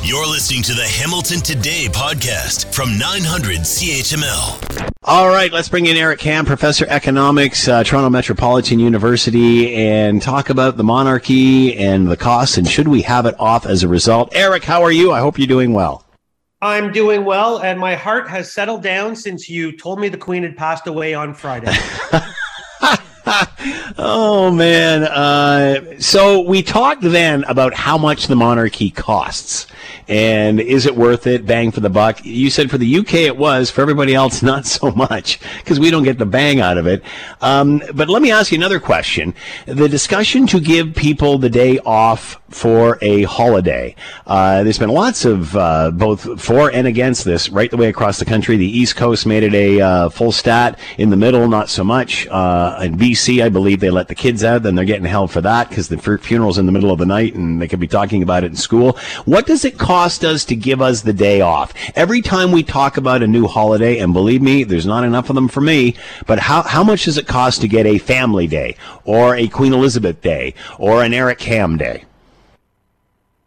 You're listening to the Hamilton Today podcast from 900 CHML. All right, let's bring in Eric Kam, professor economics, uh, Toronto Metropolitan University, and talk about the monarchy and the costs and should we have it off as a result. Eric, how are you? I hope you're doing well. I'm doing well, and my heart has settled down since you told me the Queen had passed away on Friday. oh man! Uh, so we talked then about how much the monarchy costs, and is it worth it? Bang for the buck. You said for the UK it was. For everybody else, not so much because we don't get the bang out of it. Um, but let me ask you another question: the discussion to give people the day off for a holiday. Uh, there's been lots of uh, both for and against this right the way across the country. The East Coast made it a uh, full stat. In the middle, not so much. Uh, in BC, I believe they let the kids out. Then they're getting held for that because the funeral's in the middle of the night and they could be talking about it in school. What does it cost us to give us the day off? Every time we talk about a new holiday, and believe me, there's not enough of them for me, but how, how much does it cost to get a family day or a Queen Elizabeth day or an Eric Kam day?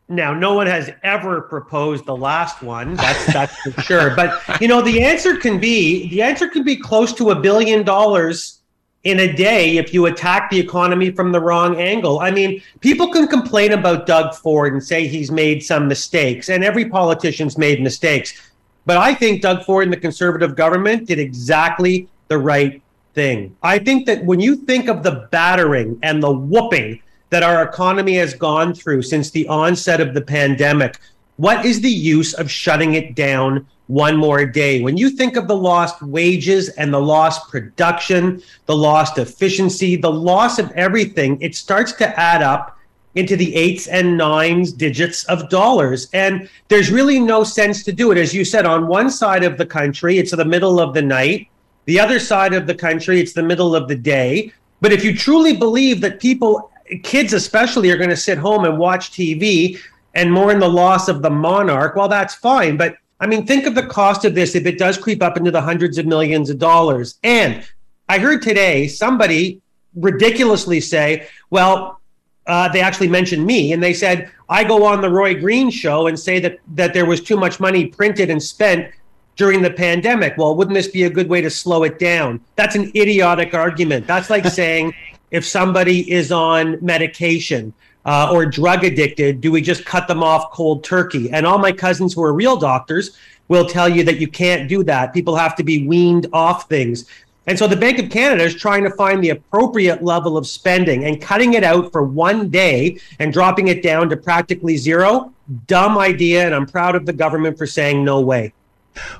Now, no one has ever proposed the last one. That's that's for sure. But you know, the answer can be the answer can be close to a billion dollars in a day if you attack the economy from the wrong angle. I mean, people can complain about Doug Ford and say he's made some mistakes, and every politician's made mistakes. But I think Doug Ford and the conservative government did exactly the right thing. I think that when you think of the battering and the whooping that our economy has gone through since the onset of the pandemic, what is the use of shutting it down one more day? When you think of the lost wages and the lost production, the lost efficiency, the loss of everything, it starts to add up into the eights and nines digits of dollars. And there's really no sense to do it. As you said, on one side of the country, it's the middle of the night. The other side of the country, it's the middle of the day. But if you truly believe that people, kids especially, are going to sit home and watch TV and mourn the loss of the monarch, well, that's fine. But I mean, think of the cost of this if it does creep up into the hundreds of millions of dollars. And I heard today somebody ridiculously say, well, uh, they actually mentioned me and they said, I go on the Roy Green show and say that, that there was too much money printed and spent during the pandemic. Well, wouldn't this be a good way to slow it down? That's an idiotic argument. That's like saying if somebody is on medication uh, or drug addicted, do we just cut them off cold turkey? And all my cousins who are real doctors will tell you that you can't do that. People have to be weaned off things. And so the Bank of Canada is trying to find the appropriate level of spending and cutting it out for one day and dropping it down to practically zero. Dumb idea. And I'm proud of the government for saying no way.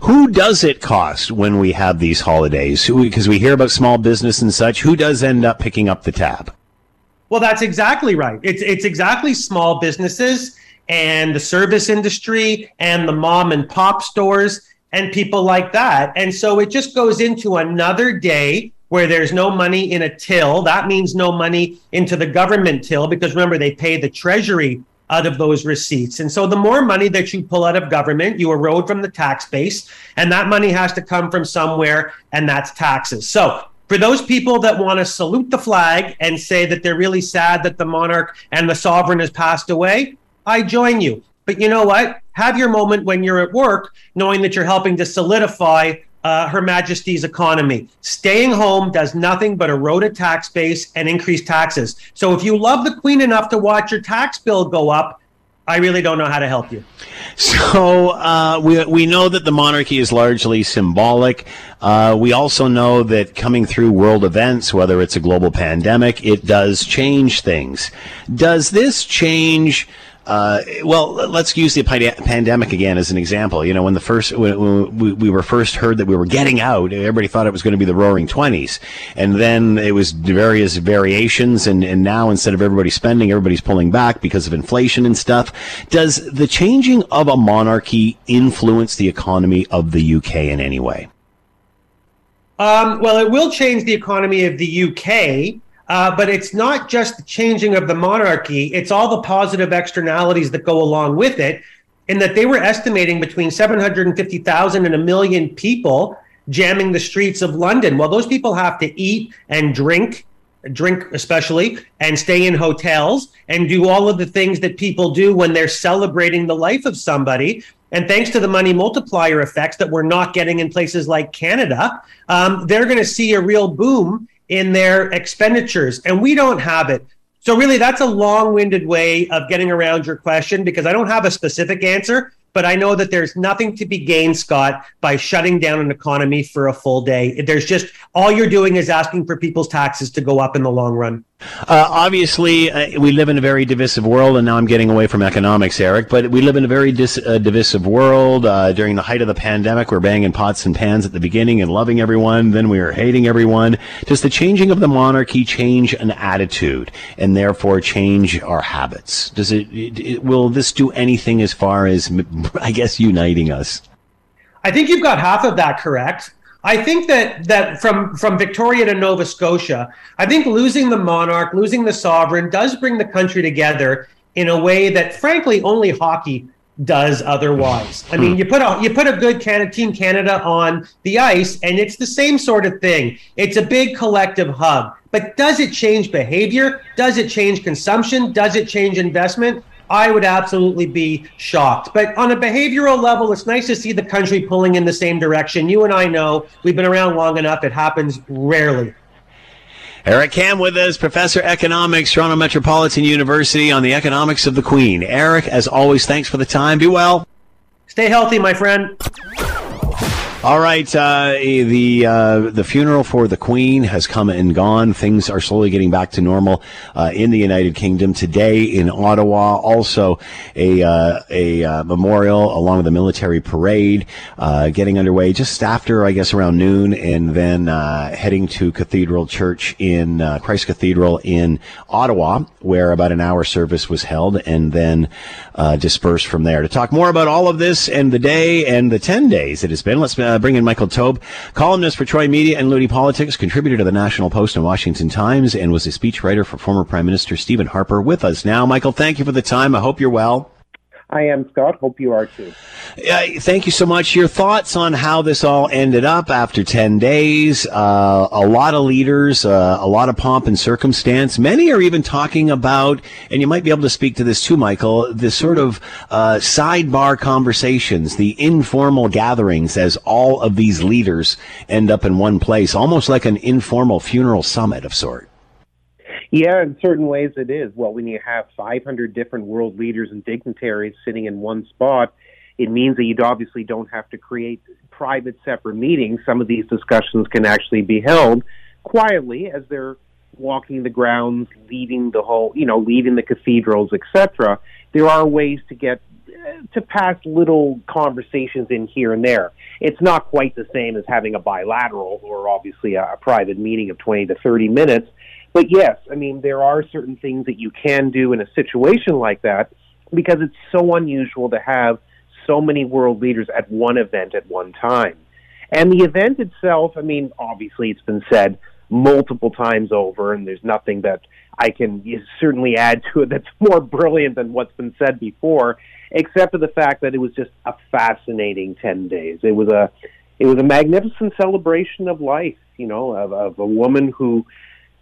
Who does it cost when we have these holidays? Because we hear about small business and such. Who does end up picking up the tab? Well, that's exactly right. It's it's exactly small businesses and the service industry and the mom and pop stores and people like that. And so it just goes into another day where there's no money in a till. That means no money into the government till because remember, they pay the treasury out of those receipts. And so the more money that you pull out of government, you erode from the tax base, and that money has to come from somewhere, and that's taxes. So for those people that want to salute the flag and say that they're really sad that the monarch and the sovereign has passed away, I join you. But you know what? Have your moment when you're at work, knowing that you're helping to solidify uh, Her Majesty's economy. Staying home does nothing but erode a tax base and increase taxes. So if you love the Queen enough to watch your tax bill go up, I really don't know how to help you. So uh, we we know that the monarchy is largely symbolic. Uh, we also know that coming through world events, whether it's a global pandemic, it does change things. Does this change? Uh, well, let's use the pandemic again as an example. You know, when the first when we, we were first heard that we were getting out, everybody thought it was going to be the Roaring Twenties, and then it was various variations, and and now instead of everybody spending, everybody's pulling back because of inflation and stuff. Does the changing of a monarchy influence the economy of the UK in any way? Um, well, it will change the economy of the UK. Uh, but it's not just the changing of the monarchy, it's all the positive externalities that go along with it. In that they were estimating between 750,000 and a million people jamming the streets of London. Well, those people have to eat and drink, drink especially, and stay in hotels and do all of the things that people do when they're celebrating the life of somebody. And thanks to the money multiplier effects that we're not getting in places like Canada, um, they're going to see a real boom in their expenditures, and we don't have it. So, really, that's a long winded way of getting around your question because I don't have a specific answer, but I know that there's nothing to be gained, Scott, by shutting down an economy for a full day. There's just all you're doing is asking for people's taxes to go up in the long run. Uh, obviously, uh, we live in a very divisive world, and now I'm getting away from economics, Eric. But we live in a very dis- uh, divisive world. Uh, during the height of the pandemic, we're banging pots and pans at the beginning and loving everyone. Then we are hating everyone. Does the changing of the monarchy change an attitude, and therefore change our habits? Does it, it, it will this do anything as far as, I guess, uniting us? I think you've got half of that correct. I think that that from from Victoria to Nova Scotia, I think losing the monarch, losing the sovereign, does bring the country together in a way that, frankly, only hockey does otherwise. I mean, hmm. you put a you put a good Canada, Team Canada on the ice, and it's the same sort of thing. It's a big collective hug. But does it change behavior? Does it change consumption? Does it change investment? I would absolutely be shocked. But on a behavioral level, it's nice to see the country pulling in the same direction. You and I know we've been around long enough, it happens rarely. Eric Kam with us, Professor Economics, Toronto Metropolitan University on the economics of the Queen. Eric, as always, thanks for the time. Be well. Stay healthy, my friend. All right, uh, the uh, the funeral for the Queen has come and gone. Things are slowly getting back to normal uh, in the United Kingdom today in Ottawa. Also, a uh, a uh, memorial along with the military parade uh, getting underway just after, I guess, around noon, and then heading to Cathedral Church in Christ Cathedral in Ottawa, where about an hour service was held, and then dispersed from there. To talk more about all of this and the day and the ten days it has been, let's uh, Uh, bring in Michael Taube, columnist for Troy Media and Loonie Politics, contributor to the National Post and Washington Times, and was a speechwriter for former Prime Minister Stephen Harper with us now. Michael, thank you for the time. I hope you're well. I am, Scott. Hope you are too. Uh, thank you so much. Your thoughts on how this all ended up after 10 days? Uh, a lot of leaders, uh, a lot of pomp and circumstance. Many are even talking about, and you might be able to speak to this too, Michael, this sort of uh, sidebar conversations, the informal gatherings as all of these leaders end up in one place, almost like an informal funeral summit of sort. Yeah, in certain ways it is. Well, when you have 500 different world leaders and dignitaries sitting in one spot, it means that you obviously don't have to create private separate meetings. Some of these discussions can actually be held quietly as they're walking the grounds, leaving the whole, you know, leaving the cathedrals, etc. There are ways to get eh, to pass little conversations in here and there. It's not quite the same as having a bilateral or obviously a, a private meeting of 20 to 30 minutes, but yes, I mean, there are certain things that you can do in a situation like that because it's so unusual to have so many world leaders at one event at one time. And the event itself, I mean, obviously it's been said multiple times over, and there's nothing that I can certainly add to it that's more brilliant than what's been said before, except for the fact that it was just a fascinating 10 days. It was a, it was a magnificent celebration of life, you know, of, of a woman who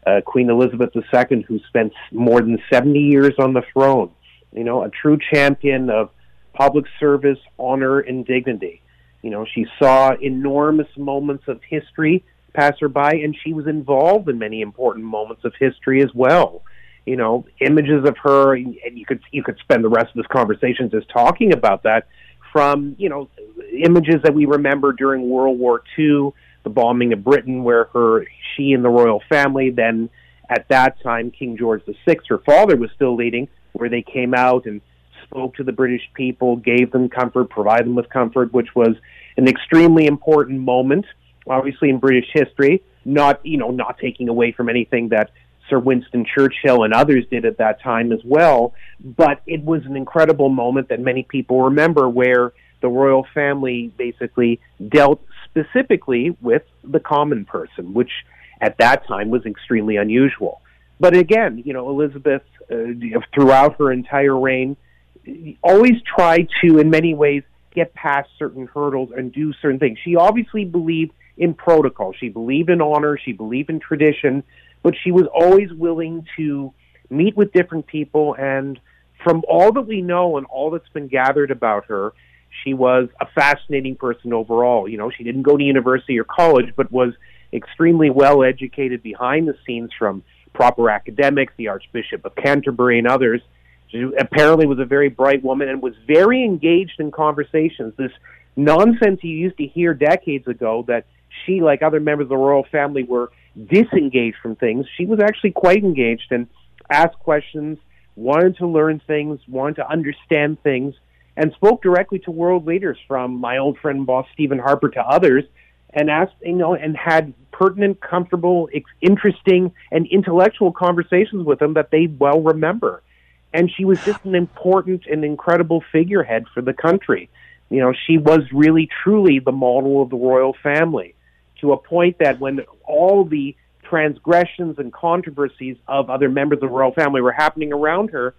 uh, Queen Elizabeth II, who spent more than 70 years on the throne. You know, a true champion of public service, honor, and dignity. You know, she saw enormous moments of history pass her by, and she was involved in many important moments of history as well. You know, images of her, and you could you could spend the rest of this conversation just talking about that. From you know, images that we remember during World War II the bombing of Britain, where her she and the royal family, then at that time King George VI, her father was still leading, where they came out and spoke to the British people, gave them comfort, provided them with comfort, which was an extremely important moment, obviously in British history. Not you know not taking away from anything that Sir Winston Churchill and others did at that time as well, but it was an incredible moment that many people remember where the royal family basically dealt specifically with the common person, which at that time was extremely unusual. But again, you know, Elizabeth, uh, throughout her entire reign, always tried to, in many ways, get past certain hurdles and do certain things. She obviously believed in protocol. She believed in honor. She believed in tradition, but she was always willing to meet with different people. And from all that we know and all that's been gathered about her, she was a fascinating person overall. You know, she didn't go to university or college, but was extremely well educated behind the scenes from proper academics, the Archbishop of Canterbury, and others. She apparently was a very bright woman and was very engaged in conversations. This nonsense you used to hear decades ago that she, like other members of the royal family, were disengaged from things. She was actually quite engaged and asked questions, wanted to learn things, wanted to understand things, and spoke directly to world leaders from my old friend boss Stephen Harper to others and asked, you know, and had pertinent, comfortable, interesting, and intellectual conversations with them that they well remember. And she was just an important and incredible figurehead for the country. You know, she was really, truly the model of the royal family to a point that when all the transgressions and controversies of other members of the royal family were happening around her,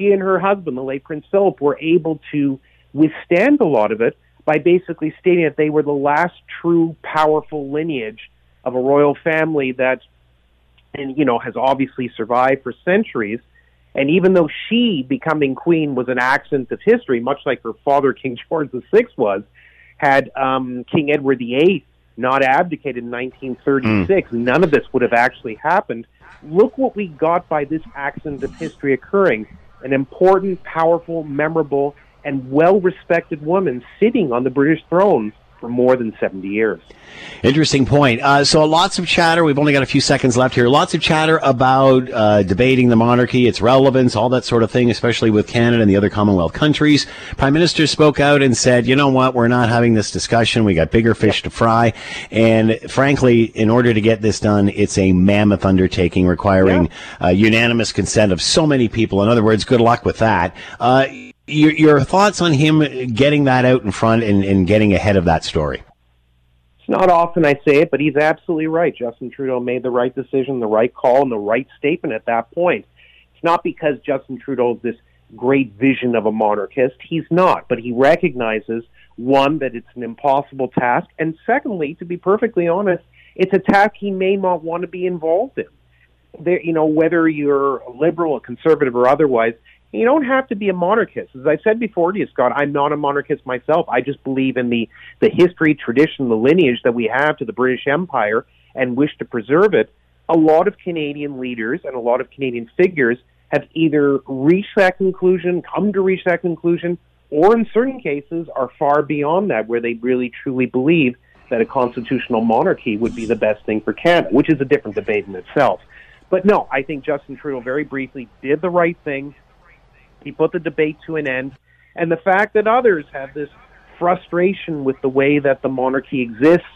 she and her husband, the late Prince Philip, were able to withstand a lot of it by basically stating that they were the last true powerful lineage of a royal family that and you know has obviously survived for centuries. And even though she becoming queen was an accident of history much like her father king george VI was had um, king edward VIII not abdicated in 1936 mm. none of this would have actually happened. Look what we got by this accident of history occurring an important, powerful, memorable, and well respected woman sitting on the British throne for more than 70 years. Interesting point. Uh, so lots of chatter. We've only got a few seconds left here. Lots of chatter about uh, debating the monarchy, its relevance, all that sort of thing, especially with Canada and the other Commonwealth countries. Prime Minister spoke out and said, "You know what? We're not having this discussion. We got bigger fish to fry." And frankly, in order to get this done, it's a mammoth undertaking requiring yeah. uh, unanimous consent of so many people. In other words, good luck with that. Your, your, thoughts on him getting that out in front and, and getting ahead of that story? It's not often I say it, but he's absolutely right. Justin Trudeau made the right decision, the right call, and the right statement at that point. It's not because Justin Trudeau is this great vision of a monarchist. He's not, but he recognizes one that it's an impossible task, and secondly, to be perfectly honest, it's a task he may not want to be involved in. There, you know, whether you're a liberal, a conservative, or otherwise, you don't have to be a monarchist. As I said before to you, Scott, I'm not a monarchist myself. I just believe in the, the history, tradition, the lineage that we have to the British Empire and wish to preserve it. A lot of Canadian leaders and a lot of Canadian figures have either reached that conclusion, come to reach that conclusion, or in certain cases are far beyond that, where they really truly believe that a constitutional monarchy would be the best thing for Canada, which is a different debate in itself. But no, I think Justin Trudeau very briefly did the right thing he put the debate to an end. And the fact that others have this frustration with the way that the monarchy exists,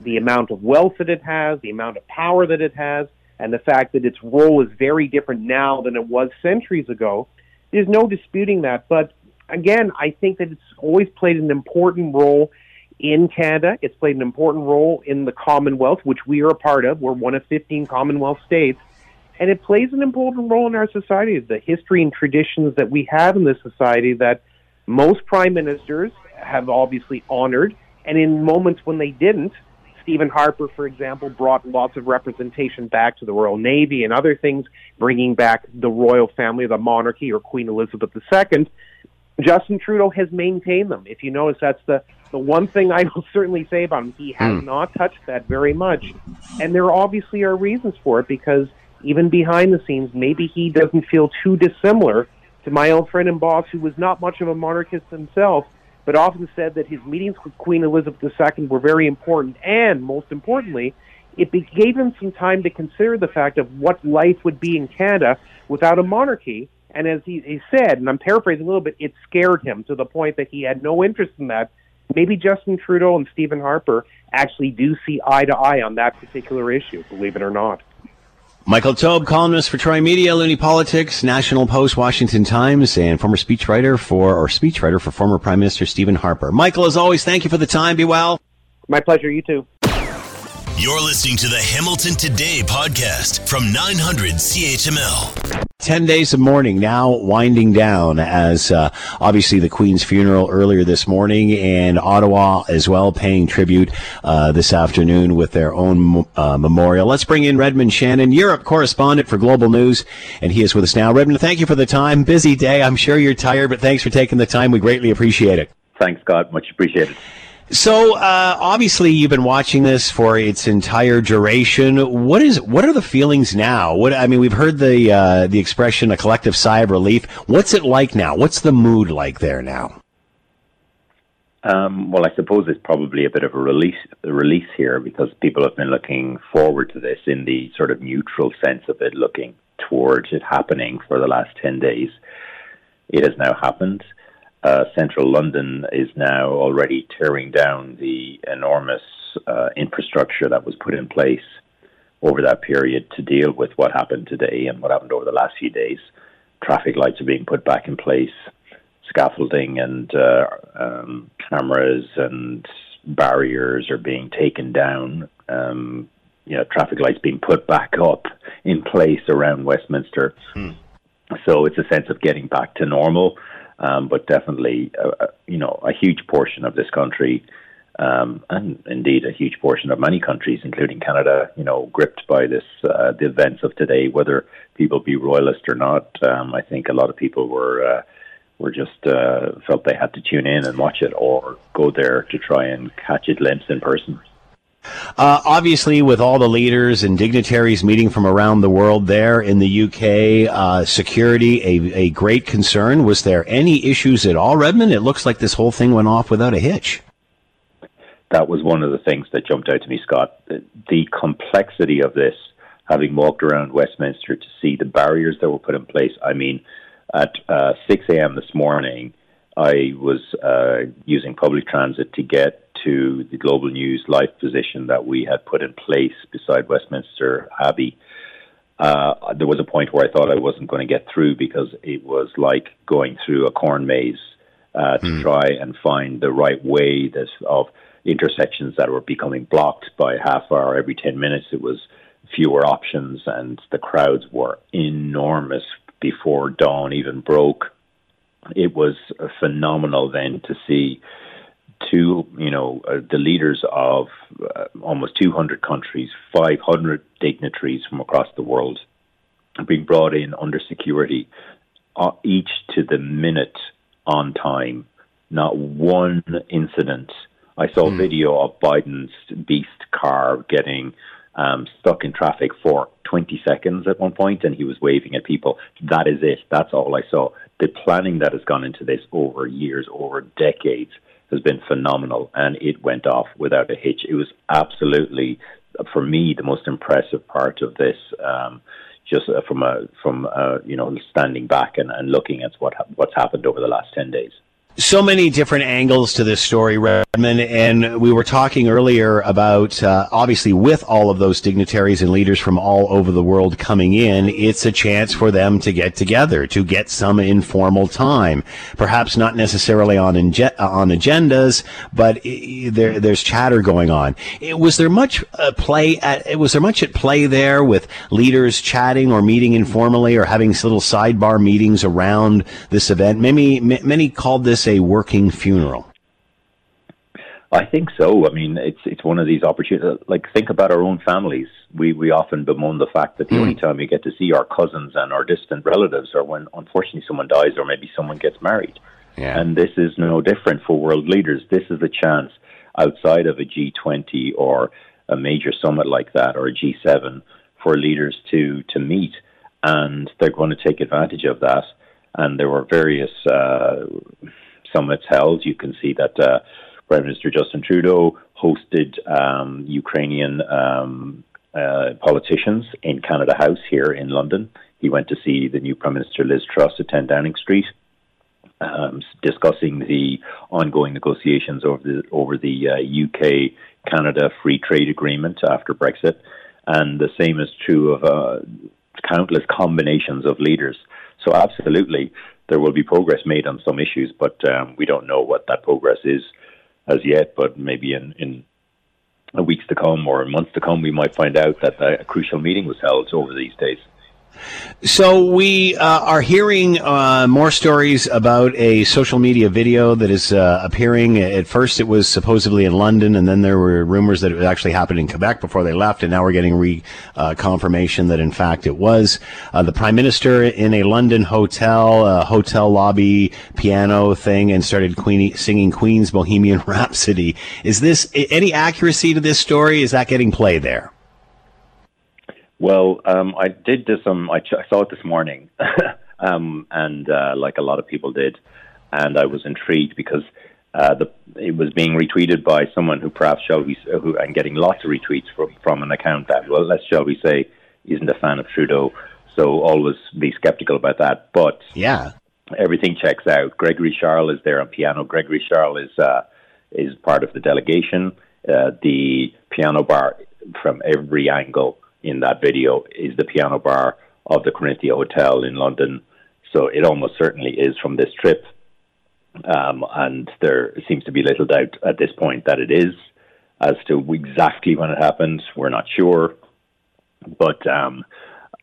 the amount of wealth that it has, the amount of power that it has, and the fact that its role is very different now than it was centuries ago, there's no disputing that. But again, I think that it's always played an important role in Canada. It's played an important role in the Commonwealth, which we are a part of. We're one of 15 Commonwealth states and it plays an important role in our society. The history and traditions that we have in this society that most prime ministers have obviously honored, and in moments when they didn't, Stephen Harper, for example, brought lots of representation back to the Royal Navy and other things, bringing back the royal family, the monarchy, or Queen Elizabeth II. Justin Trudeau has maintained them. If you notice, that's the, the one thing I will certainly say about him. He has mm. not touched that very much. And there obviously are reasons for it because even behind the scenes, maybe he doesn't feel too dissimilar to my old friend and boss, who was not much of a monarchist himself, but often said that his meetings with Queen Elizabeth II were very important, and most importantly, it gave him some time to consider the fact of what life would be in Canada without a monarchy. And as he, he said, and I'm paraphrasing a little bit, it scared him to the point that he had no interest in that. Maybe Justin Trudeau and Stephen Harper actually do see eye to eye on that particular issue, believe it or not. Michael Taube, columnist for Troy Media, Loonie Politics, National Post, Washington Times, and former speechwriter for, or speechwriter for former Prime Minister Stephen Harper. Michael, as always, thank you for the time. Be well. My pleasure. You too. You're listening to the Hamilton Today podcast from 900 CHML. 10 days of mourning now winding down as uh, obviously the Queen's funeral earlier this morning and Ottawa as well paying tribute uh, this afternoon with their own uh, memorial. Let's bring in Redmond Shannon, Europe correspondent for Global News, and he is with us now. Redmond, thank you for the time. Busy day. I'm sure you're tired, but thanks for taking the time. We greatly appreciate it. Thanks, Scott. Much appreciated. So uh, obviously you've been watching this for its entire duration. What is what are the feelings now? What I mean, we've heard the uh, the expression a collective sigh of relief. What's it like now? What's the mood like there now? Um, well, I suppose it's probably a bit of a release a release here because people have been looking forward to this in the sort of neutral sense of it, looking towards it happening for the last ten days. It has now happened uh, central London is now already tearing down the enormous uh, infrastructure that was put in place over that period to deal with what happened today and what happened over the last few days. Traffic lights are being put back in place, scaffolding and uh, um, cameras and barriers are being taken down. Um, you know, traffic lights being put back up in place around Westminster. Hmm. So it's a sense of getting back to normal um, but definitely, uh, uh, you know, a huge portion of this country, um, and indeed a huge portion of many countries, including Canada, you know, gripped by this uh, the events of today. Whether people be royalist or not, um, I think a lot of people were. Uh, were just uh, felt they had to tune in and watch it, or go there to try and catch a glimpse in person. Uh, obviously, with all the leaders and dignitaries meeting from around the world there in the UK, uh, security a, a great concern. Was there any issues at all, Redmond? It looks like this whole thing went off without a hitch. that was one of the things that jumped out to me, Scott. The, the complexity of this, having walked around Westminster to see the barriers that were put in place. I mean, at uh, 6 a.m. this morning, I was uh, using public transit to get to the Global News live position that we had put in place beside Westminster Abbey. Uh, there was a point where I thought I wasn't going to get through because it was like going through a corn maze uh, to mm. try and find the right way that, of intersections that were becoming blocked by half hour every 10 minutes. It was fewer options, and the crowds were enormous before dawn even broke. It was phenomenal then to see two, you know, uh, the leaders of uh, almost 200 countries, 500 dignitaries from across the world being brought in under security, uh, each to the minute on time. Not one incident. I saw mm. video of Biden's beast car getting um, stuck in traffic for 20 seconds at one point, and he was waving at people. That is it. That's all I saw. The planning that has gone into this over years, over decades, has been phenomenal, and it went off without a hitch. It was absolutely, for me, the most impressive part of this. Um, just uh, from a from uh, you know standing back and, and looking at what what's happened over the last ten days so many different angles to this story, Redmond, and we were talking earlier about uh, obviously with all of those dignitaries and leaders from all over the world coming in, it's a chance for them to get together, to get some informal time, perhaps not necessarily on inge- on agendas, but there, there's chatter going on. Was there much uh, play? At, was there much at play there with leaders chatting or meeting informally or having little sidebar meetings around this event? Many many called this a working funeral? I think so. I mean, it's it's one of these opportunities. Like, think about our own families. We we often bemoan the fact that the mm. only time we get to see our cousins and our distant relatives are when, unfortunately, someone dies or maybe someone gets married. Yeah. And this is no different for world leaders. This is a chance outside of a G20 or a major summit like that or a G7 for leaders to to meet, and they're going to take advantage of that. And there were various. Uh, summits held, you can see that uh, Prime Minister Justin Trudeau hosted um, Ukrainian um, uh, politicians in Canada House here in London. He went to see the new Prime Minister Liz Truss at 10 Downing Street. Um, discussing the ongoing negotiations over the over the uh, UK Canada Free Trade Agreement after Brexit, and the same is true of uh, countless combinations of leaders. So absolutely, there will be progress made on some issues, but um, we don't know what that progress is as yet. But maybe in, in weeks to come or months to come, we might find out that a crucial meeting was held over these days. So we uh, are hearing uh, more stories about a social media video that is uh, appearing. At first, it was supposedly in London, and then there were rumors that it actually happened in Quebec before they left. And now we're getting re uh, confirmation that in fact it was uh, the prime minister in a London hotel, hotel lobby piano thing, and started Queen- singing Queen's Bohemian Rhapsody. Is this any accuracy to this story? Is that getting play there? Well, um, I did do some. I, ch- I saw it this morning, um, and uh, like a lot of people did, and I was intrigued because uh, the it was being retweeted by someone who perhaps shall we who and getting lots of retweets from from an account that well, let's shall we say isn't a fan of Trudeau. So always be skeptical about that. But yeah, everything checks out. Gregory Charles is there on piano. Gregory Charles is uh, is part of the delegation. Uh, the piano bar from every angle in that video is the piano bar of the Corinthia Hotel in London. So it almost certainly is from this trip. Um, and there seems to be little doubt at this point that it is. As to exactly when it happened, we're not sure. But um,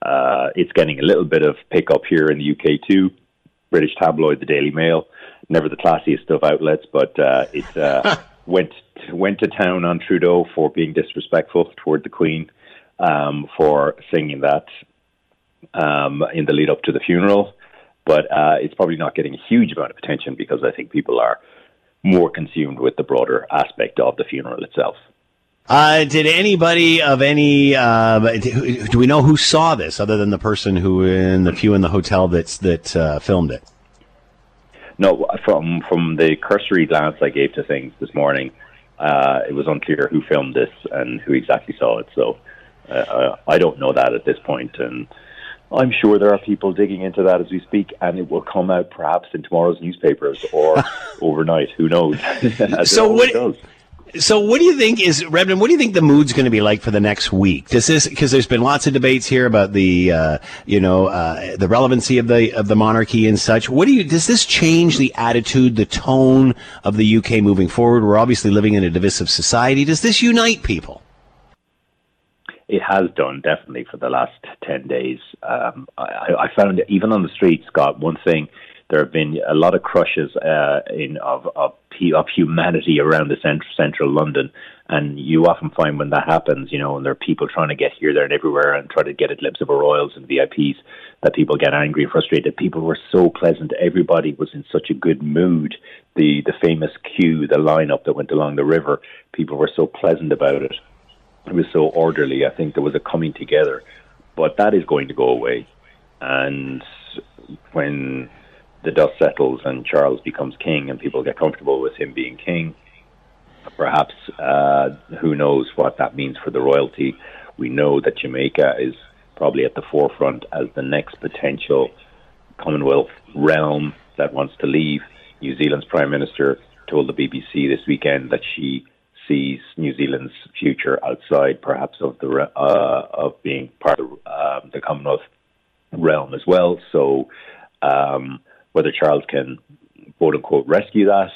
uh, it's getting a little bit of pickup here in the UK too. British tabloid, the Daily Mail, never the classiest of outlets, but uh, it uh, went went to town on Trudeau for being disrespectful toward the Queen um, for singing that um, in the lead up to the funeral. But uh, it's probably not getting a huge amount of attention because I think people are more consumed with the broader aspect of the funeral itself. Uh, did anybody of any uh, do we know who saw this other than the person who in the few in the hotel that's that uh, filmed it? No, from from the cursory glance I gave to things this morning, uh, it was unclear who filmed this and who exactly saw it. So uh, I don't know that at this point, and I'm sure there are people digging into that as we speak, and it will come out perhaps in tomorrow's newspapers or overnight. Who knows? so what? So, what do you think is Redmond? What do you think the mood's going to be like for the next week? Does this because there's been lots of debates here about the uh, you know uh, the relevancy of the of the monarchy and such. What do you does this change the attitude, the tone of the UK moving forward? We're obviously living in a divisive society. Does this unite people? It has done definitely for the last ten days. Um, I, I found even on the street, Scott. One thing there have been a lot of crushes uh, in of of, of humanity around the central central London, and you often find when that happens, you know, and there are people trying to get here, there, and everywhere, and try to get a glimpse of our royals and VIPs, that people get angry and frustrated. People were so pleasant; everybody was in such a good mood. The the famous queue, the lineup that went along the river, people were so pleasant about it. It was so orderly. I think there was a coming together, but that is going to go away, and when the dust settles and Charles becomes king and people get comfortable with him being king, perhaps uh, who knows what that means for the royalty. We know that Jamaica is probably at the forefront as the next potential Commonwealth realm that wants to leave. New Zealand's Prime Minister told the BBC this weekend that she sees New Zealand's future outside, perhaps of the uh, of being part of uh, the Commonwealth realm as well. So um, whether Charles can quote unquote rescue that,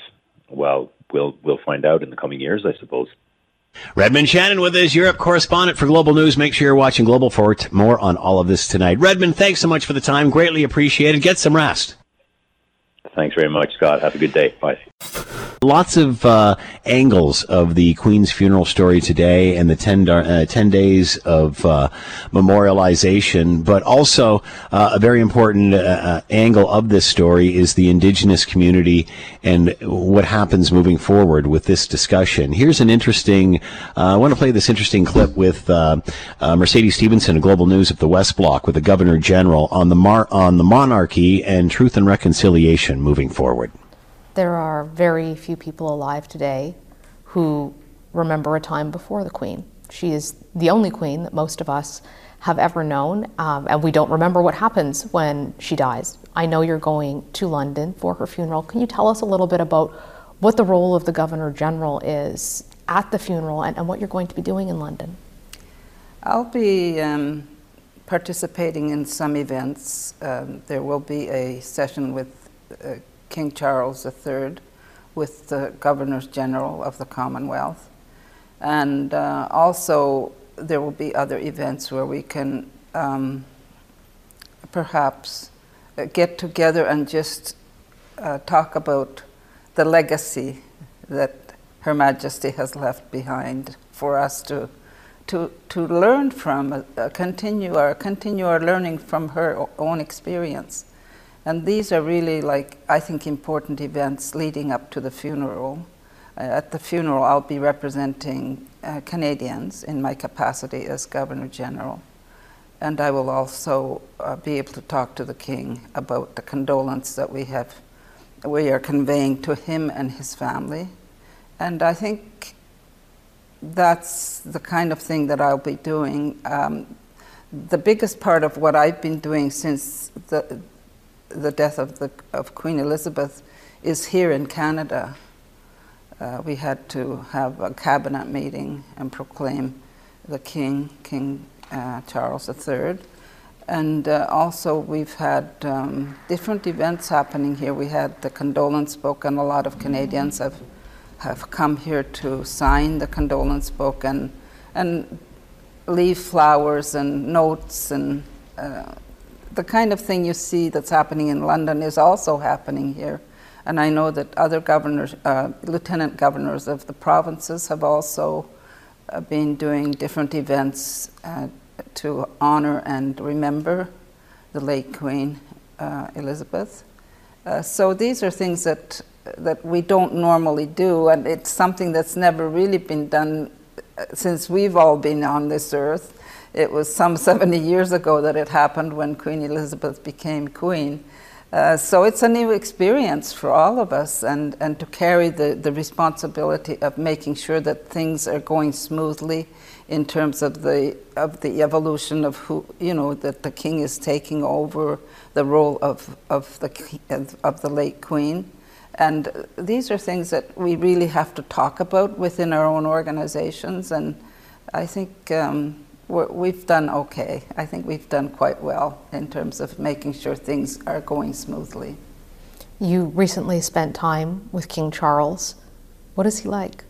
well, we'll we'll find out in the coming years, I suppose. Redmond Shannon with us, Europe correspondent for Global News. Make sure you're watching Global for more on all of this tonight. Redmond, thanks so much for the time. Greatly appreciated. Get some rest. Thanks very much, Scott. Have a good day. Bye. Lots of uh, angles of the Queen's funeral story today and the 10, uh, 10 days of uh, memorialization, but also uh, a very important uh, uh, angle of this story is the Indigenous community and what happens moving forward with this discussion. Here's an interesting, I want to play this interesting clip with Mercedes Stephenson of Global News at the West Block with the Governor General on the, mar- on the monarchy and truth and reconciliation moving forward there are very few people alive today who remember a time before the Queen. She is the only Queen that most of us have ever known, um, and we don't remember what happens when she dies. I know you're going to London for her funeral. Can you tell us a little bit about what the role of the Governor General is at the funeral and, and what you're going to be doing in London? I'll be um, participating in some events. Um, there will be a session with uh, King Charles III with the Governors General of the Commonwealth. And uh, also, there will be other events where we can um, perhaps uh, get together and just uh, talk about the legacy that Her Majesty has left behind for us to to, to learn from, uh, continue, our, continue our learning from her own experience. And these are really, like, I think, important events leading up to the funeral. Uh, at the funeral, I'll be representing uh, Canadians in my capacity as Governor General. And I will also uh, be able to talk to the King about the condolence that we have, we are conveying to him and his family. And I think that's the kind of thing that I'll be doing. Um, the biggest part of what I've been doing since the, the death of, the, of Queen Elizabeth is here in Canada. Uh, we had to have a cabinet meeting and proclaim the King, King uh, Charles III. And uh, also, we've had um, different events happening here. We had the condolence book, and a lot of Canadians have, have come here to sign the condolence book and, and leave flowers and notes and uh, the kind of thing you see that's happening in London is also happening here. And I know that other governors, uh, lieutenant governors of the provinces have also uh, been doing different events uh, to honor and remember the late Queen uh, Elizabeth. Uh, so these are things that, that we don't normally do, and it's something that's never really been done uh, since we've all been on this earth. It was some 70 years ago that it happened when Queen Elizabeth became queen. Uh, so it's a new experience for all of us, and, and to carry the, the responsibility of making sure that things are going smoothly in terms of the of the evolution of who you know that the king is taking over the role of of the of the late queen, and these are things that we really have to talk about within our own organizations, and I think. Um, we've done okay. I think we've done quite well in terms of making sure things are going smoothly. You recently spent time with King Charles. What is he like?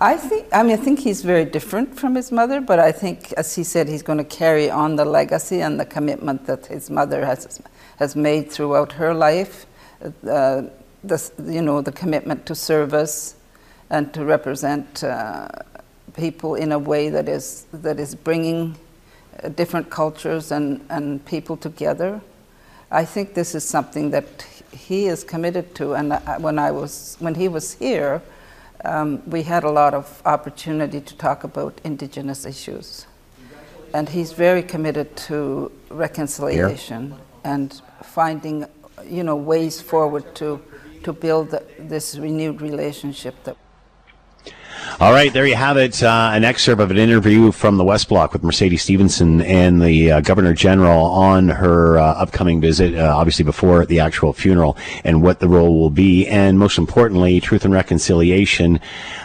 I think, I mean, I think he's very different from his mother, but I think, as he said, he's going to carry on the legacy and the commitment that his mother has, has made throughout her life. Uh, the, you know, the commitment to service and to represent uh, people in a way that is, that is bringing uh, different cultures and, and people together. I think this is something that he is committed to. And when, I was, when he was here, um, we had a lot of opportunity to talk about Indigenous issues. And he's very committed to reconciliation here. and finding, you know, ways forward to, to build this renewed relationship that all right, there you have it. Uh, an excerpt of an interview from the West Block with Mercedes Stephenson and the uh, Governor General on her uh, upcoming visit, uh, obviously before the actual funeral, and what the role will be. And most importantly, truth and reconciliation.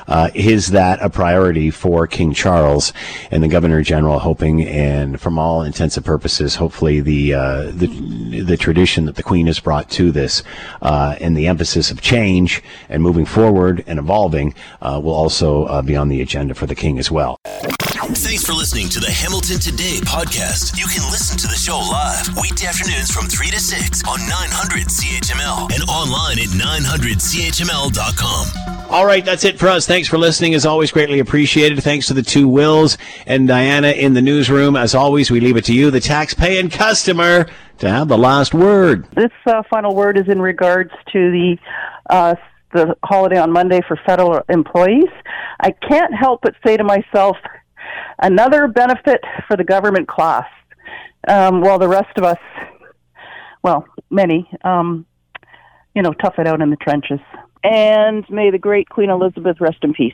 Uh, is that a priority for King Charles and the Governor General hoping, and from all intents and purposes, hopefully the uh, the, the tradition that the Queen has brought to this and the emphasis of change and moving forward and evolving will also uh, be on the agenda for the King as well. Thanks for listening to the Hamilton Today podcast. You can listen to the show live weekday afternoons from 3 to 6 on 900 CHML and online at 900CHML.com. All right, that's it for us. Thanks for listening. As always, greatly appreciated. Thanks to the two Wills and Diana in the newsroom. As always, we leave it to you, the tax-paying customer, to have the last word. This uh, final word is in regards to the uh, the holiday on Monday for federal employees, I can't help but say to myself, another benefit for the government class, um, while the rest of us, well, many, um, you know, tough it out in the trenches. And may the great Queen Elizabeth rest in peace.